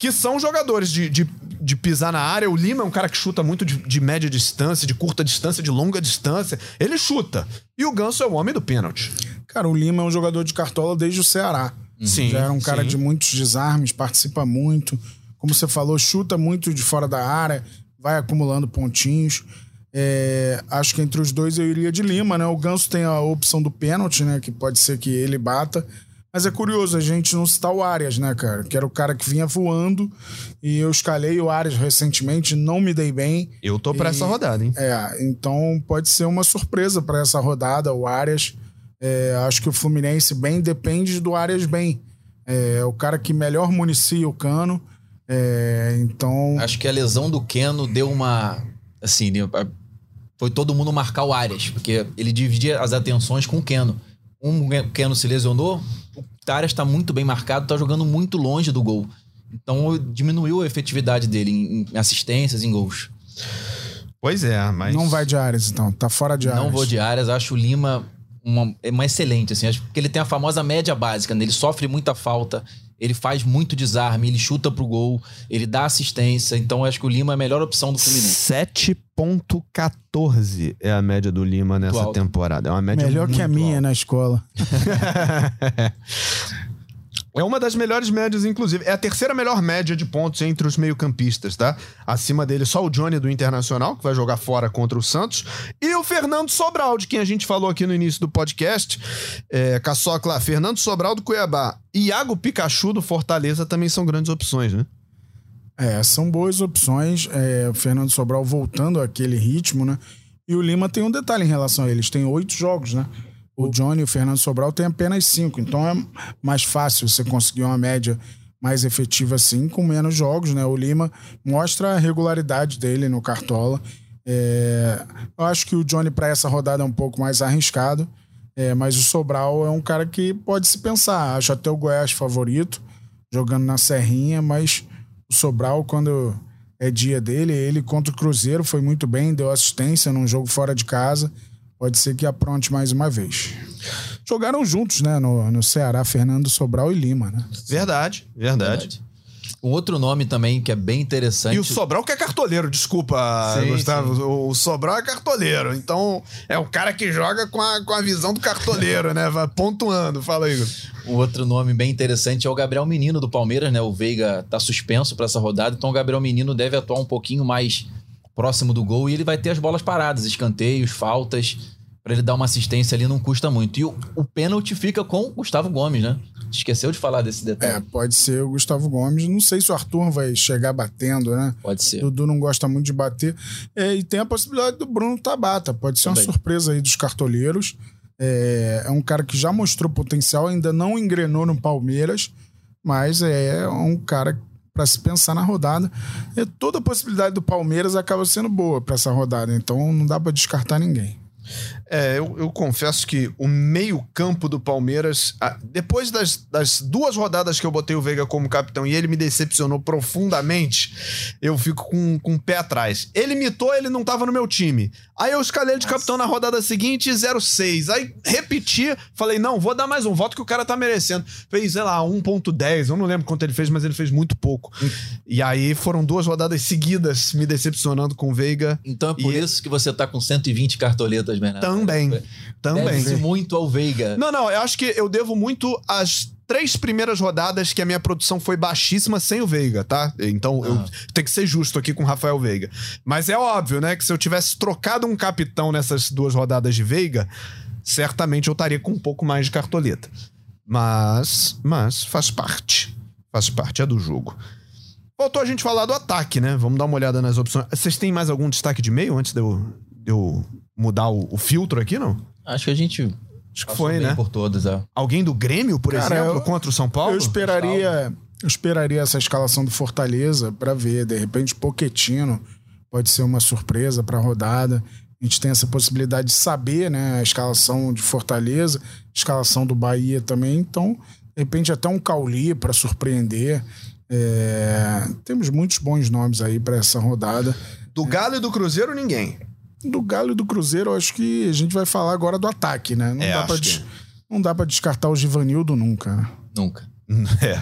que são jogadores de, de, de pisar na área. O Lima é um cara que chuta muito de, de média distância, de curta distância, de longa distância. Ele chuta. E o Ganso é o homem do pênalti. Cara, o Lima é um jogador de cartola desde o Ceará. Sim, Já era um cara sim. de muitos desarmes, participa muito. Como você falou, chuta muito de fora da área, vai acumulando pontinhos. É, acho que entre os dois eu iria de Lima, né? O Ganso tem a opção do pênalti, né? Que pode ser que ele bata. Mas é curioso a gente não citar o Arias, né, cara? Que era o cara que vinha voando. E eu escalei o Arias recentemente, não me dei bem. Eu tô pra E- essa rodada, hein? É, então pode ser uma surpresa para essa rodada, o Arias. É, acho que o Fluminense bem depende do Arias bem. É o cara que melhor municia o cano. É, então, Acho que a lesão do Keno deu uma. Assim, foi todo mundo marcar o Arias, porque ele dividia as atenções com o Keno. Um Keno se lesionou, o Arias tá muito bem marcado, tá jogando muito longe do gol. Então diminuiu a efetividade dele em em assistências, em gols. Pois é, mas. não vai de Arias, então. Tá fora de Arias. Não vou de Arias, acho o Lima uma, é uma excelente, assim. Acho que ele tem a famosa média básica, né? Ele sofre muita falta, ele faz muito desarme, ele chuta pro gol, ele dá assistência. Então acho que o Lima é a melhor opção do Fluminense. 7.14 é a média do Lima nessa temporada. É uma média Melhor que a minha alta. na escola. É uma das melhores médias, inclusive. É a terceira melhor média de pontos entre os meio-campistas, tá? Acima dele, só o Johnny do Internacional, que vai jogar fora contra o Santos. E o Fernando Sobral, de quem a gente falou aqui no início do podcast. É, Caçocla, Fernando Sobral do Cuiabá. Iago Pikachu do Fortaleza também são grandes opções, né? É, são boas opções. É, o Fernando Sobral voltando àquele ritmo, né? E o Lima tem um detalhe em relação a eles: tem oito jogos, né? O Johnny e o Fernando Sobral têm apenas cinco. Então é mais fácil você conseguir uma média mais efetiva assim, com menos jogos, né? O Lima mostra a regularidade dele no Cartola. É, eu acho que o Johnny para essa rodada é um pouco mais arriscado. É, mas o Sobral é um cara que pode se pensar. Acho até o Goiás favorito, jogando na Serrinha, mas o Sobral, quando é dia dele, ele contra o Cruzeiro foi muito bem, deu assistência num jogo fora de casa. Pode ser que apronte mais uma vez. Jogaram juntos, né, no, no Ceará, Fernando Sobral e Lima, né? Verdade, verdade. Verdade. Um outro nome também que é bem interessante. E o Sobral que é cartoleiro, desculpa, Sim, Gustavo. sim. O Sobral é cartoleiro. Então, é o cara que joga com a, com a visão do cartoleiro, né? Vai pontuando. Fala aí. Um outro nome bem interessante é o Gabriel Menino do Palmeiras, né? O Veiga tá suspenso para essa rodada, então o Gabriel Menino deve atuar um pouquinho mais próximo do gol e ele vai ter as bolas paradas, escanteios, faltas, para ele dar uma assistência ali não custa muito. E o, o pênalti fica com o Gustavo Gomes, né? Esqueceu de falar desse detalhe. É, pode ser o Gustavo Gomes. Não sei se o Arthur vai chegar batendo, né? Pode ser. Dudu não gosta muito de bater. É, e tem a possibilidade do Bruno Tabata. Pode ser Também. uma surpresa aí dos cartoleiros. É, é um cara que já mostrou potencial, ainda não engrenou no Palmeiras, mas é um cara para se pensar na rodada. E toda a possibilidade do Palmeiras acaba sendo boa para essa rodada, então não dá para descartar ninguém. É, eu, eu confesso que o meio-campo do Palmeiras, depois das, das duas rodadas que eu botei o Veiga como capitão e ele me decepcionou profundamente, eu fico com, com o pé atrás. Ele mitou, ele não tava no meu time. Aí eu escalei de capitão na rodada seguinte, 0,6. Aí repeti, falei, não, vou dar mais um voto que o cara tá merecendo. Fez, sei lá, 1,10. Eu não lembro quanto ele fez, mas ele fez muito pouco. E aí foram duas rodadas seguidas me decepcionando com o Veiga. Então é por E- isso que você tá com 120 cartoletas, Bernardo. Também. Também. Deve-se muito ao Veiga. Não, não, eu acho que eu devo muito às três primeiras rodadas que a minha produção foi baixíssima sem o Veiga, tá? Então eu Ah. tenho que ser justo aqui com o Rafael Veiga. Mas é óbvio, né, que se eu tivesse trocado um capitão nessas duas rodadas de Veiga, certamente eu estaria com um pouco mais de cartoleta. Mas, mas faz parte. Faz parte, é do jogo. Faltou a gente falar do ataque, né? Vamos dar uma olhada nas opções. Vocês têm mais algum destaque de meio antes de eu, de eu mudar o, o filtro aqui, não? Acho que a gente Acho que foi, né? por todas, é. Alguém do Grêmio, por Cara, exemplo, eu- contra o São Paulo? Eu esperaria, Eu esperaria essa escalação do Fortaleza para ver. De repente, Poquetino pode ser uma surpresa para a rodada. A gente tem essa possibilidade de saber né, a escalação de Fortaleza, escalação do Bahia também. Então, de repente, até um Cauli para surpreender. É... Temos muitos bons nomes aí para essa rodada. Do Galo e do Cruzeiro, ninguém. Do Galo e do Cruzeiro, eu acho que a gente vai falar agora do ataque, né? Não É, dá para que- não dá para descartar o Givanildo nunca. né? Nunca. É,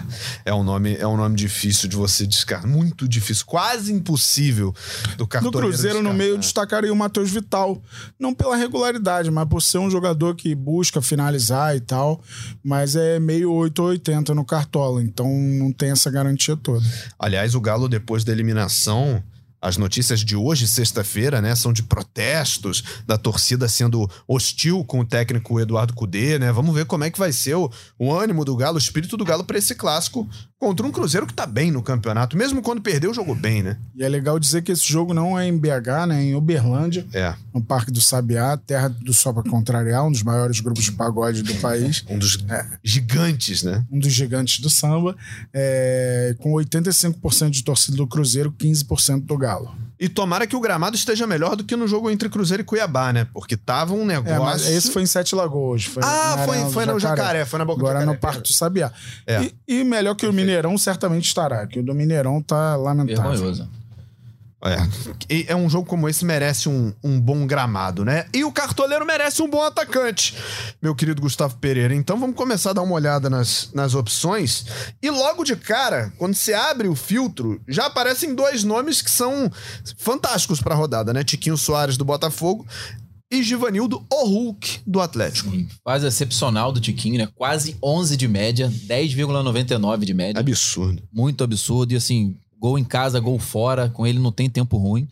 é um nome, é um nome difícil de você descartar. Muito difícil, quase impossível do No cartoleiro Cruzeiro, no meio, destacaria o Matheus Vital. Não pela regularidade, mas por ser um jogador que busca finalizar e tal. Mas é meio 8 ou 80 no Cartola, então não tem essa garantia toda. Aliás, o Galo, depois da eliminação, as notícias de hoje, sexta-feira, né, são de protestos da torcida sendo hostil com o técnico Eduardo Cudê, né? Vamos ver como é que vai ser o, o ânimo do Galo, o espírito do Galo para esse clássico contra um Cruzeiro que tá bem no campeonato. Mesmo quando perdeu, jogou bem, né? E é legal dizer que esse jogo não é em BH, né? É em Uberlândia, É. no Parque do Sabiá, terra do Só Pra Contrariar, um dos maiores grupos de pagode do país. Um dos gigantes, né? um dos gigantes do samba, é, com 85% de torcida do Cruzeiro, 15% do Galo. E tomara que o gramado esteja melhor do que no jogo entre Cruzeiro e Cuiabá, né? Porque tava um negócio. É, mas esse foi em Sete Lagoas. Foi Ah, na foi, foi no Jacaré, foi na boca do Agora Jacaré. no Parque do Sabiá. É. E, e melhor que o Mineirão certamente estará, que o do Mineirão tá lamentável. Vergonhoso. É. É um jogo como esse merece um, um bom gramado, né? E o cartoleiro merece um bom atacante, meu querido Gustavo Pereira. Então vamos começar a dar uma olhada nas, nas opções. E logo de cara, quando você abre o filtro, já aparecem dois nomes que são fantásticos pra rodada, né? Tiquinho Soares do Botafogo e Givanildo o Hulk do Atlético. Fase excepcional do Tiquinho, né? Quase 11 de média, 10,99 de média. Absurdo. Muito absurdo. E assim, gol em casa, gol fora. Com ele não tem tempo ruim.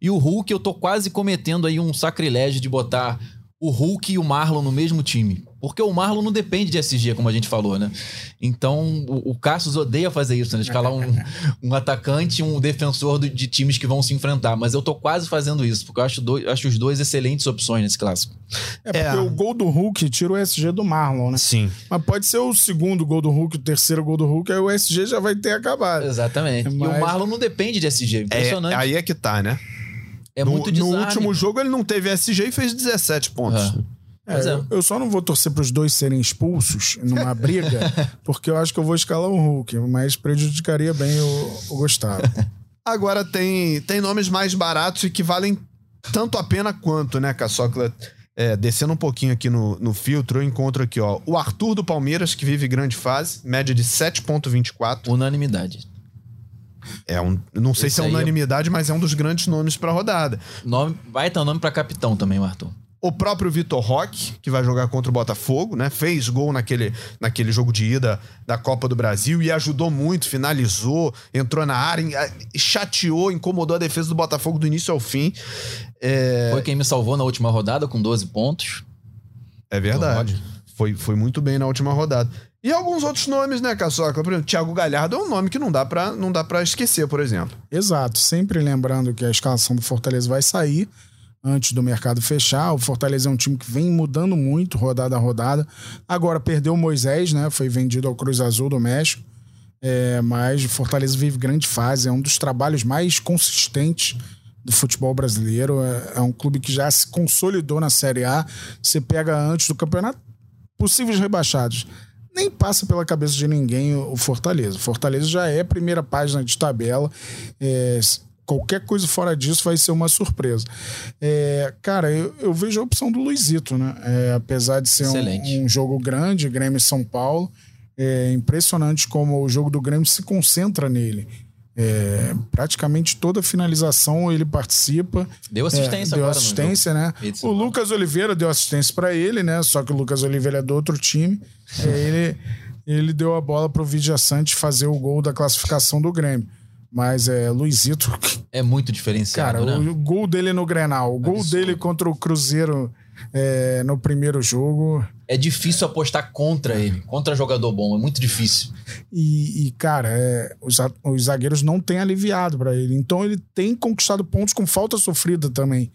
E o Hulk, eu tô quase cometendo aí um sacrilégio de botar o Hulk e o Marlon no mesmo time. Porque o Marlon não depende de SG, como a gente falou, né? Então, o, o Cassius odeia fazer isso, né? Escalar um, um atacante e um defensor do- de times que vão se enfrentar. Mas eu tô quase fazendo isso, porque eu acho, dois- acho os dois excelentes opções nesse clássico. É porque É. o gol do Hulk tira o SG do Marlon, né? Sim. Mas pode ser o segundo gol do Hulk, o terceiro gol do Hulk, aí o SG já vai ter acabado. Exatamente. E Mas- o Marlon não depende de SG. É, Impressionante. É, aí é que tá, né? no, muito no desarme. último jogo ele não teve SG e fez 17 pontos. É. É, é. eu, eu só não vou torcer para os dois serem expulsos numa briga, porque eu acho que eu vou escalar o Hulk, mas prejudicaria bem o, o Gustavo. Agora tem, tem nomes mais baratos e que valem tanto a pena quanto, né, Caçocla? É, descendo um pouquinho aqui no, no filtro, eu encontro aqui, ó, o Arthur do Palmeiras, que vive grande fase, média de 7,24. Unanimidade. É um, não sei Esse se é é- unanimidade, mas é um dos grandes nomes pra rodada. Nome, vai ter um nome pra capitão também, o Arthur. O próprio Vitor Roque, que vai jogar contra o Botafogo, né? Fez gol naquele, naquele jogo de ida da Copa do Brasil e ajudou muito, finalizou, entrou na área, chateou, incomodou a defesa do Botafogo do início ao fim. É, Foi quem me salvou na última rodada com 12 pontos. é verdade. Foi, foi muito bem na última rodada. E alguns outros nomes, né, Caçoca? Por exemplo, Thiago Galhardo é um nome que não dá pra, não dá pra esquecer, por exemplo. Exato, sempre lembrando que a escalação do Fortaleza vai sair antes do mercado fechar. O Fortaleza é um time que vem mudando muito rodada a rodada. Agora perdeu o Moisés, né? Foi vendido ao Cruz Azul do México. É, mas o Fortaleza vive grande fase, é um dos trabalhos mais consistentes do futebol brasileiro. É, é um clube que já se consolidou na Série A. Você pega antes do campeonato, possíveis rebaixados. Nem passa pela cabeça de ninguém o Fortaleza. O Fortaleza já é primeira página de tabela. É, qualquer coisa fora disso vai ser uma surpresa. É, cara, eu, eu vejo a opção do Luizito, né? É, apesar de ser um, um jogo grande, Grêmio e São Paulo, é impressionante como o jogo do Grêmio se concentra nele. É, praticamente toda finalização ele participa. Deu assistência É, deu assistência, né? O. Lucas Oliveira deu assistência pra ele, né? Só que o Lucas Oliveira é do outro time. Aí ele, ele deu a bola pro Vidia Sante fazer o gol da classificação do Grêmio. Mas é Luizito, É muito diferenciado, cara, né? o gol dele no Grenal, o gol Absurdo. dele contra o Cruzeiro é, no primeiro jogo. É difícil apostar contra ele, contra jogador bom. É muito difícil. E, e, cara, é, os, os zagueiros não têm aliviado pra ele. Então ele tem conquistado pontos com falta sofrida também.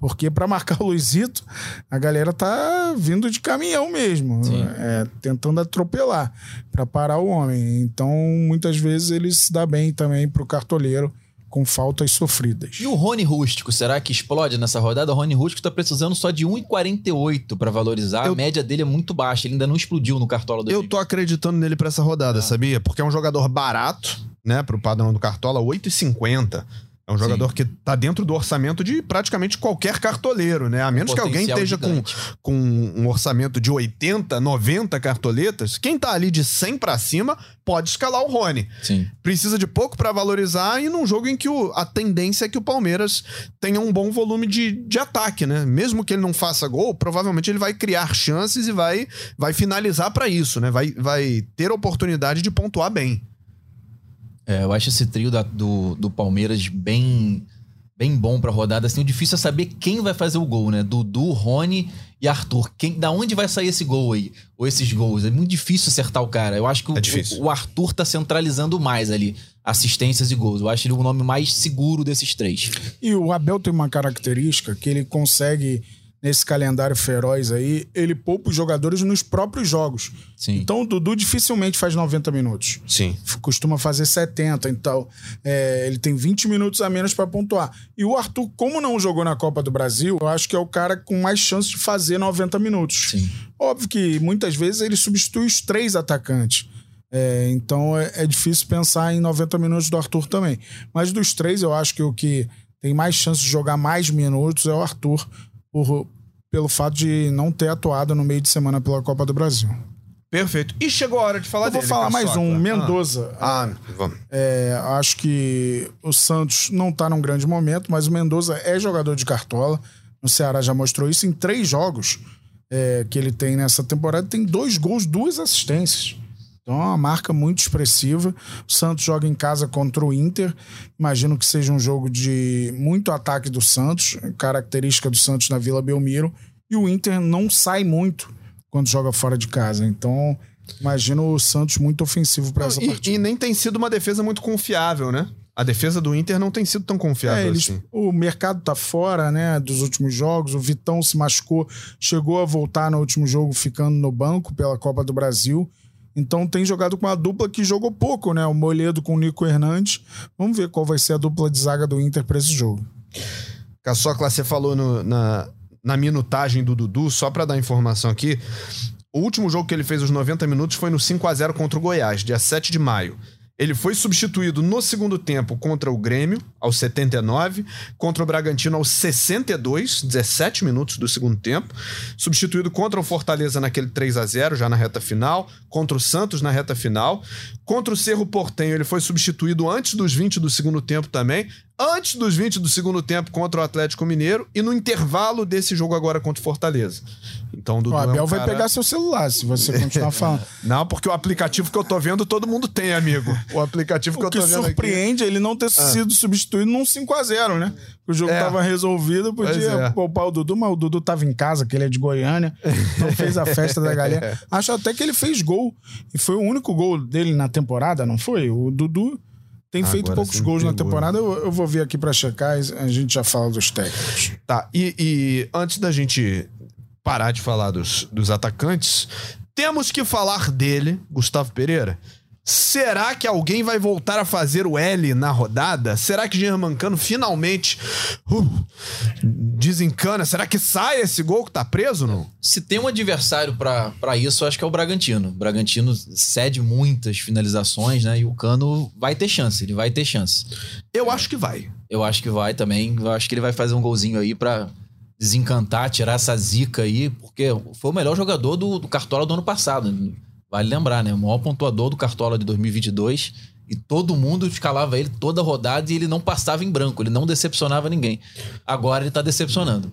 Porque para marcar o Luizito, a galera tá vindo de caminhão mesmo, é, tentando atropelar para parar o homem. Então, muitas vezes ele se dá bem também pro cartoleiro com faltas sofridas. E o Rony Rústico, será que explode nessa rodada? O Rony Rústico tá precisando só de 1,48 para valorizar. Eu- A média dele é muito baixa, ele ainda não explodiu no cartola do Eu tô acreditando nele pra essa rodada, Ah. sabia? Porque é um jogador barato, né, pro padrão do Cartola, 8,50. É um jogador que tá dentro do orçamento de praticamente qualquer cartoleiro, né? A menos que alguém esteja com, gigante. com um orçamento de 80, 90 cartoletas. Quem tá ali de 100 pra cima pode escalar o Rony. Sim. Precisa de pouco pra valorizar e num jogo em que o- a tendência é que o Palmeiras tenha um bom volume de, de ataque, né? Mesmo que ele não faça gol, provavelmente ele vai criar chances e vai, vai finalizar pra isso, né? Vai, vai ter oportunidade de pontuar bem. É, eu acho esse trio da- do, do Palmeiras bem bem bom pra rodada. Assim, o difícil é saber quem vai fazer o gol, né? Dudu, Rony e Arthur. Quem, da onde vai sair esse gol aí? Ou esses gols? É muito difícil acertar o cara. Eu acho que o, É o, o Arthur tá centralizando mais ali assistências e gols. Eu acho ele o nome mais seguro desses três. E o Abel tem uma característica que ele consegue, nesse calendário feroz aí, ele poupa os jogadores nos próprios jogos. Sim. Então o Dudu dificilmente faz 90 minutos. Sim. Costuma fazer 70, então é, ele tem 20 minutos a menos para pontuar. E o Arthur, como não jogou na Copa do Brasil, eu acho que é o cara com mais chance de fazer 90 minutos. Sim. Óbvio que muitas vezes ele substitui os três atacantes. É, então é, é difícil pensar em 90 minutos do Arthur também. Mas dos três, eu acho que o que tem mais chance de jogar mais minutos é o Arthur, por- pelo fato de não ter atuado no meio de semana pela Copa do Brasil. Perfeito. E chegou a hora de falar Eu vou dele, falar mais um, Mendoza. Ah, ah, vamos. É, acho que o Santos não tá num grande momento, mas o Mendoza é jogador de cartola. O Ceará já mostrou isso em três jogos é, que ele tem nessa temporada. Tem dois gols, duas assistências. Então é uma marca muito expressiva. O Santos joga em casa contra o Inter. Imagino que seja um jogo de muito ataque do Santos, característica do Santos na Vila Belmiro. E o Inter não sai muito quando joga fora de casa. Então imagino o Santos muito ofensivo para essa E- partida. E, nem tem sido uma defesa muito confiável, né? A defesa do Inter não tem sido tão confiável É, eles- assim. o mercado tá fora, né, dos últimos jogos. O Vitão se machucou, chegou a voltar no último jogo ficando no banco pela Copa do Brasil. Então tem jogado com uma dupla que jogou pouco, né? O Moledo com o Nico Hernandes. Vamos ver qual vai ser a dupla de zaga do Inter para esse jogo. Caçocla, você falou no- na, na minutagem do Dudu, só pra dar informação aqui. O último jogo que ele fez os 90 minutos foi no 5 a 0 contra o Goiás, dia 7 de maio. Ele foi substituído no segundo tempo contra o Grêmio, aos 79, contra o Bragantino aos 62, 17 minutos do segundo tempo, substituído contra o Fortaleza naquele 3 a 0 já na reta final, contra o Santos na reta final, contra o Cerro Portenho ele foi substituído antes dos 20 do segundo tempo também, antes dos 20 do segundo tempo contra o Atlético Mineiro e no intervalo desse jogo agora contra o Fortaleza. Então, Dudu O é um Abel vai cara- pegar seu celular se você continuar falando. Não, porque o aplicativo que eu tô vendo todo mundo tem, amigo. O aplicativo que O eu que tô vendo aqui. surpreende é ele não ter sido substituído num 5x0, né? O jogo É. tava resolvido, podia é. poupar o Dudu, mas o Dudu tava em casa, que ele é de Goiânia, não fez a festa da galera. Acho até que ele fez gol. E foi o único gol dele na temporada, não foi? O Dudu tem feito Agora poucos você me gols na temporada. Eu, eu vou vir aqui pra checar a gente já fala dos técnicos. Tá, e, e antes da gente parar de falar dos, dos atacantes, temos que falar dele, Gustavo Pereira. Será que alguém vai voltar a fazer o L na rodada? Será que Germancano finalmente uh, desencana? Será que sai esse gol que tá preso, não? Se tem um adversário pra pra isso, eu acho que é o Bragantino. O Bragantino cede muitas finalizações, né? E o Cano vai ter chance, ele vai ter chance. Eu acho que vai. Eu acho que vai também. Eu acho que ele vai fazer um golzinho aí pra desencantar, tirar essa zica aí, porque foi o melhor jogador do, do Cartola do ano passado. Vale lembrar, né? O maior pontuador do Cartola de 2022. E todo mundo escalava ele toda rodada e ele não passava em branco, ele não decepcionava ninguém. Agora ele tá decepcionando.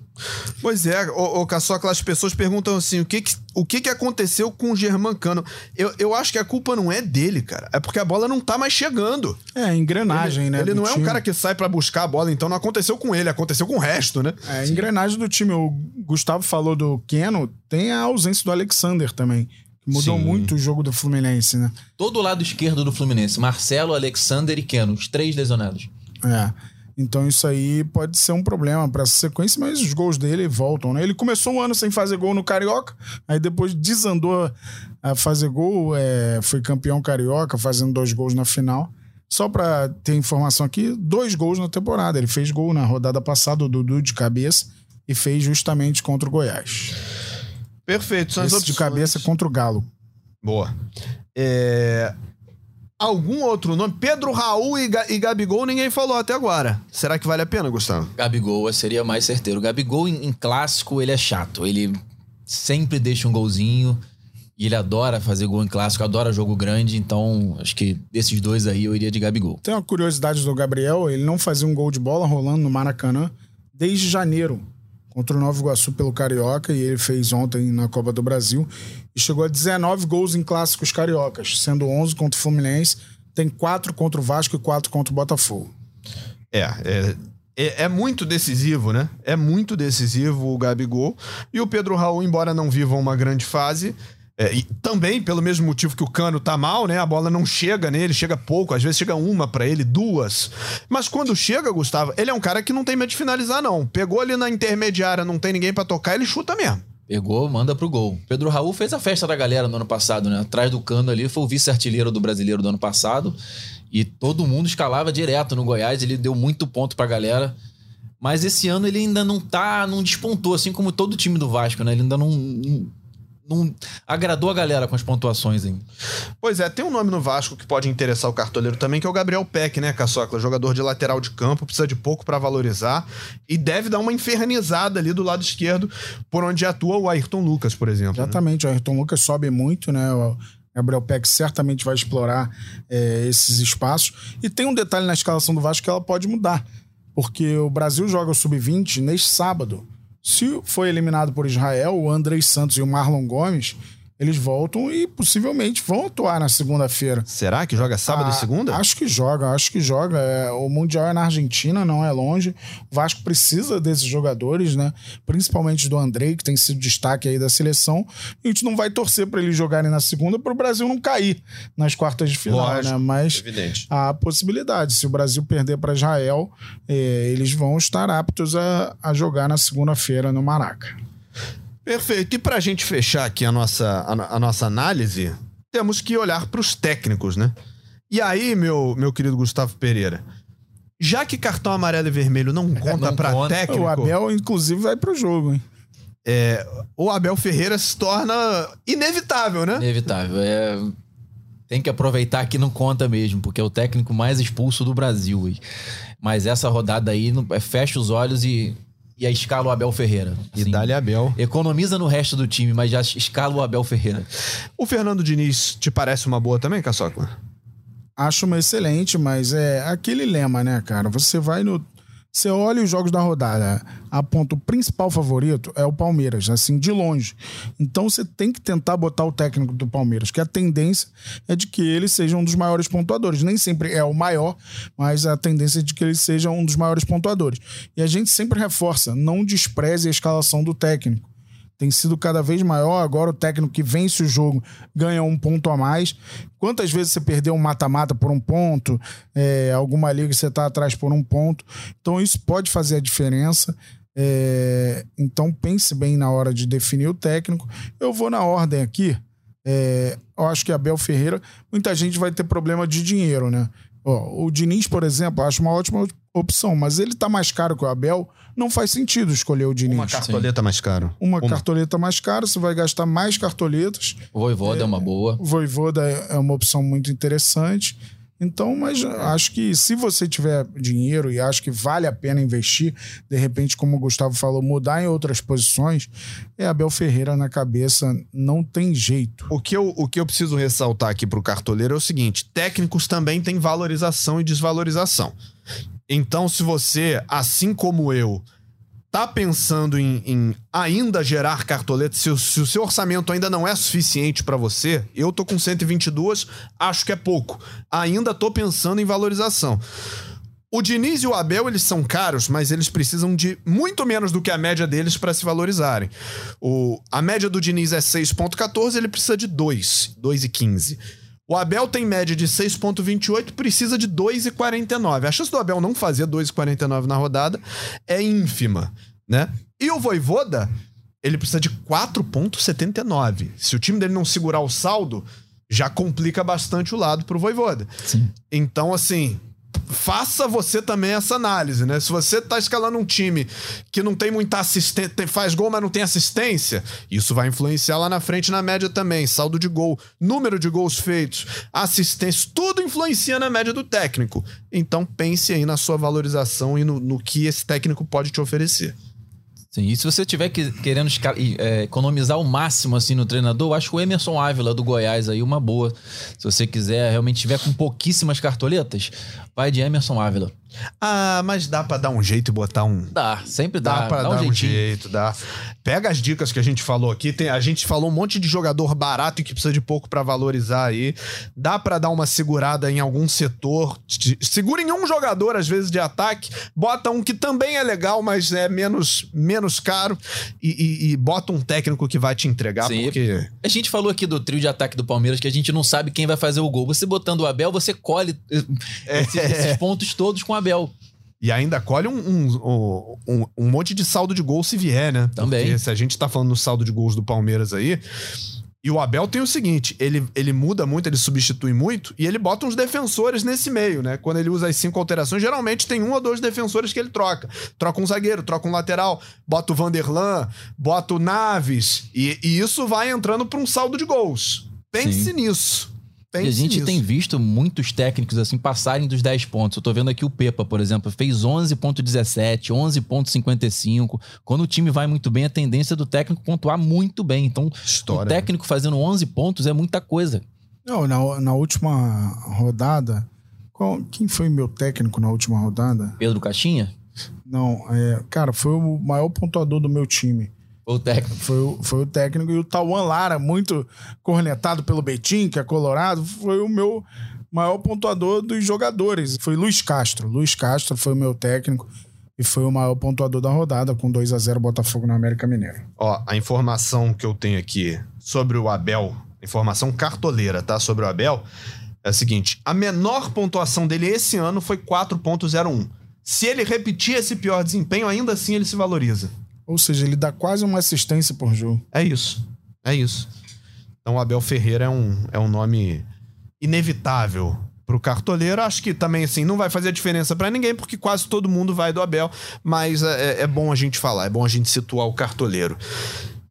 Pois é, ô, ô Caçocla, as pessoas perguntam assim: o que que, o que, que aconteceu com o Germancano? Eu, eu acho que a culpa não é dele, cara. É porque a bola não tá mais chegando. É, engrenagem, ele, né? Ele não é um time. cara que sai pra buscar a bola, então não aconteceu com ele, aconteceu com o resto, né? É, a engrenagem do time. O Gustavo falou do Keno, tem a ausência do Alexander também. Mudou Sim. muito o jogo do Fluminense, né? Todo o lado esquerdo do Fluminense, Marcelo, Alexander e Keno, os três lesionados. É. Então isso aí pode ser um problema para essa sequência, mas os gols dele voltam, né? Ele começou um ano sem fazer gol no Carioca, aí depois desandou a fazer gol, é, foi campeão carioca, fazendo dois gols na final. Só para ter informação aqui, dois gols na temporada. Ele fez gol na rodada passada, o Dudu de cabeça, e fez justamente contra o Goiás. Perfeito, são as Esse opções. de cabeça contra o Galo. Boa. É, Algum outro nome? Pedro Raul e, Ga- e Gabigol ninguém falou até agora. Será que vale a pena, Gustavo? Gabigol seria mais certeiro. Gabigol em, em clássico, ele é chato. Ele sempre deixa um golzinho. E ele adora fazer gol em clássico, adora jogo grande. Então, acho que desses dois aí eu iria de Gabigol. Tem uma curiosidade do Gabriel, ele não fazia um gol de bola rolando no Maracanã desde janeiro, contra o Nova Iguaçu pelo Carioca, e ele fez ontem na Copa do Brasil. E chegou a 19 gols em clássicos cariocas, sendo 11 contra o Fluminense, tem 4 contra o Vasco e 4 contra o Botafogo. É, é, é, é muito decisivo, né? É muito decisivo o Gabigol. E o Pedro Raul, embora não viva uma grande fase, é, e também pelo mesmo motivo que o Cano tá mal, né? A bola não chega nele, chega pouco, às vezes chega uma pra ele, duas. Mas quando chega, Gustavo, ele é um cara que não tem medo de finalizar, não. Pegou ali na intermediária, não tem ninguém pra tocar, ele chuta mesmo. Pegou, manda pro gol. Pedro Raul fez a festa da galera no ano passado, né? Atrás do cano ali, foi o vice-artilheiro do brasileiro do ano passado. E todo mundo escalava direto no Goiás, ele deu muito ponto pra galera. Mas esse ano ele ainda não tá, não despontou, assim como todo o time do Vasco, né? Ele ainda não, não, não agradou a galera com as pontuações ainda. Pois é, tem um nome no Vasco que pode interessar o cartoleiro também, que é o Gabriel Peck, né, Caçocla? Jogador de lateral de campo, precisa de pouco pra valorizar e deve dar uma infernizada ali do lado esquerdo, por onde atua o Ayrton Lucas, por exemplo. né? Exatamente, o Ayrton Lucas sobe muito, né? O Gabriel Peck certamente vai explorar é, esses espaços. E tem um detalhe na escalação do Vasco que ela pode mudar. Porque o Brasil joga o Sub-20 neste sábado. Se foi eliminado por Israel, o Andrei Santos e o Marlon Gomes, eles voltam e possivelmente vão atuar na segunda-feira. Será que joga sábado Ah, e segunda? Acho que joga, acho que joga. É, o Mundial é na Argentina, não é longe. O Vasco precisa desses jogadores, né? Principalmente do Andrei, que tem sido destaque aí da seleção. E a gente não vai torcer para eles jogarem na segunda para o Brasil não cair nas quartas de final, Lógico, né? Mas evidente. há possibilidade. Se o Brasil perder para Israel, eh, eles vão estar aptos a, a jogar na segunda-feira no Maraca. Perfeito. E pra gente fechar aqui a nossa, a, a nossa análise, temos que olhar pros técnicos, né? E aí, meu, meu querido Gustavo Pereira, já que cartão amarelo e vermelho não conta pra conta. técnico, O Abel, inclusive, vai pro jogo, hein? o Abel Ferreira se torna inevitável, né? Inevitável. É... Tem que aproveitar que não conta mesmo, porque é o técnico mais expulso do Brasil. Mas essa rodada aí, é, fecha os olhos e, e a escala o Abel Ferreira. E Assim, dá-lhe Abel. Economiza no resto do time, mas já escala o Abel Ferreira. O Fernando Diniz te parece uma boa também, Caçocla? Acho uma excelente, mas é aquele lema, né, cara? Você vai no. Você olha os jogos da rodada, aponta o principal favorito é o Palmeiras, assim, de longe. Então você tem que tentar botar o técnico do Palmeiras, que a tendência é de que ele seja um dos maiores pontuadores. Nem sempre é o maior, mas a tendência é de que ele seja um dos maiores pontuadores. E a gente sempre reforça, não despreze a escalação do técnico tem sido cada vez maior. Agora o técnico que vence o jogo ganha um ponto a mais. Quantas vezes você perdeu um mata-mata por um ponto, é, alguma liga você está atrás por um ponto. Então isso pode fazer a diferença. É, então pense bem na hora de definir o técnico. Eu vou na ordem aqui. É, eu acho que Abel Ferreira, muita gente vai ter problema de dinheiro, né? Ó, o Diniz, por exemplo, acho uma ótima opção, mas ele tá mais caro que o Abel. Não faz sentido escolher o Diniz Uma cartoleta mais caro. uma, cartoleta mais cara, você vai gastar mais cartoletas. O Voivoda é, uma boa. O Voivoda é é uma opção muito interessante. Então, mas acho que se você tiver dinheiro e acho que vale a pena investir, de repente, como o Gustavo falou, mudar em outras posições, é Abel Ferreira na cabeça, não tem jeito. O que, eu, o que eu preciso ressaltar aqui pro cartoleiro é o seguinte: técnicos também têm valorização e desvalorização. Então, se você, assim como eu, tá pensando em, em ainda gerar cartoletas, se, se o seu orçamento ainda não é suficiente pra você, eu tô com 122, acho que é pouco. Ainda tô pensando em valorização. O Diniz e o Abel, eles são caros, mas eles precisam de muito menos do que a média deles para se valorizarem. O, a média do Diniz é 6.14, ele precisa de 2, 2,15. O Abel tem média de 6,28, precisa de 2,49. A chance do Abel não fazer 2,49 na rodada é ínfima, né? E o Voivoda, ele precisa de 4,79. Se o time dele não segurar o saldo, já complica bastante o lado pro Voivoda. Sim. Então, assim, faça você também essa análise, né? Se você tá escalando um time que não tem muita assistência, faz gol, mas não tem assistência, isso vai influenciar lá na frente na média também. Saldo de gol, número de gols feitos, assistência, tudo influencia na média do técnico. Então pense aí na sua valorização e no, no que esse técnico pode te oferecer. Sim, e se você tiver que, querendo é, economizar o máximo assim no treinador, eu acho o Emerson Ávila do Goiás aí uma boa. Se você quiser realmente tiver com pouquíssimas cartoletas, vai de Emerson Ávila. Ah, mas dá pra dar um jeito e botar um. Dá, sempre dá, Dá pra dá, dar um um, jeito, dá. Pega as dicas que a gente falou aqui. Tem, a gente falou um monte de jogador barato e que precisa de pouco pra valorizar aí. Dá pra dar uma segurada em algum setor. Segura em um jogador, às vezes, de ataque. Bota um que também é legal, mas é menos, menos caro. E, e- e bota um técnico que vai te entregar, Sim. porque. A gente falou aqui do trio de ataque do Palmeiras que a gente não sabe quem vai fazer o gol. Você botando o Abel, você colhe eh, esses, esses pontos todos com o Abel. E ainda colhe um, um, um, um monte de saldo de gol se vier, né? Também. Porque se a gente tá falando no saldo de gols do Palmeiras aí. E o Abel tem o seguinte: ele, ele muda muito, ele substitui muito, e ele bota uns defensores nesse meio, né? Quando ele usa as cinco alterações, geralmente tem um ou dois defensores que ele troca. Troca um zagueiro, troca um lateral, bota o Vanderlan, bota o Naves, e, e isso vai entrando pra um saldo de gols. Pense Sim. nisso. Pense E a gente nisso. tem visto muitos técnicos assim passarem dos 10 pontos. Eu tô vendo aqui o Pepa, por exemplo, fez 11.17, 11.55. Quando o time vai muito bem, a tendência é do técnico pontuar muito bem. Então, o História. técnico fazendo 11 pontos é muita coisa. Não, na, na última rodada. qual- quem foi meu técnico na última rodada? Pedro Caixinha, Não, é, cara, foi o maior pontuador do meu time. O técnico. Foi o, foi o técnico. E o Tauan Lara, muito cornetado pelo Betim, que é colorado, foi o meu maior pontuador dos jogadores. Foi Luiz Castro. Luiz Castro foi o meu técnico e foi o maior pontuador da rodada, com 2 a 0 Botafogo no América Mineiro. Ó, a informação que eu tenho aqui sobre o Abel, informação cartoleira, tá? Sobre o Abel, é a seguinte: a menor pontuação dele esse ano foi 4,01. Se ele repetir esse pior desempenho, ainda assim ele se valoriza. Ou seja, ele dá quase uma assistência por jogo. É isso. É isso. Então o Abel Ferreira é um, é um nome inevitável pro cartoleiro. Acho que também, assim, não vai fazer diferença pra ninguém, porque quase todo mundo vai do Abel, mas é, é bom a gente falar, é bom a gente situar o cartoleiro.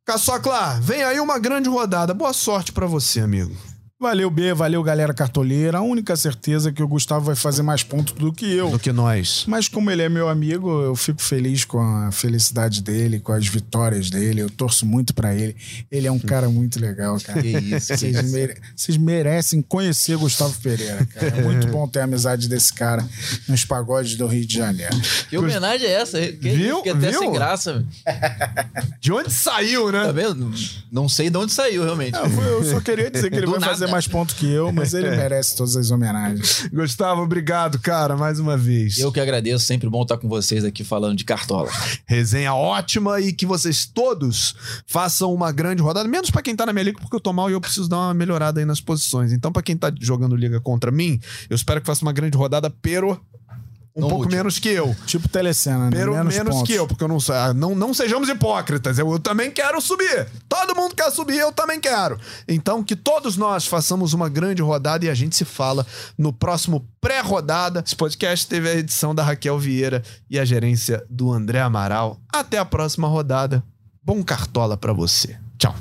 Caçocla, vem aí uma grande rodada. Boa sorte pra você, amigo. Valeu, B, valeu, galera cartoleira. A única certeza é que o Gustavo vai fazer mais pontos do que eu. Do que nós. Mas como ele é meu amigo, eu fico feliz com a felicidade dele, com as vitórias dele. Eu torço muito pra ele. Ele é um cara muito legal, cara. Que isso, que Vocês, isso. mere- vocês merecem conhecer Gustavo Pereira, cara. É muito bom ter a amizade desse cara nos pagodes do Rio de Janeiro. Que homenagem é essa? Que Viu? Que até Viu? sem graça. De onde saiu, né? Tá vendo? Não sei de onde saiu, realmente. Eu, eu só queria dizer que ele Do vai nada. fazer mais pontos que eu, mas ele merece todas as homenagens. Gustavo, obrigado, cara, mais uma vez. Eu que agradeço, sempre bom estar com vocês aqui falando de cartola. Resenha ótima e que vocês todos façam uma grande rodada, menos pra quem tá na minha liga, porque eu tô mal e eu preciso dar uma melhorada aí nas posições. Então, pra quem tá jogando liga contra mim, eu espero que faça uma grande rodada, pero um No pouco último. menos que eu. Tipo telecena, né? Pero menos, pontos. que eu, porque eu não sei. ah, Não, não sejamos hipócritas. Eu, eu também quero subir. Todo mundo quer subir, eu também quero. Então, que todos nós façamos uma grande rodada e a gente se fala no próximo pré-rodada. Esse podcast teve a edição da Raquel Vieira e a gerência do André Amaral. Até a próxima rodada. Bom cartola pra você. Tchau.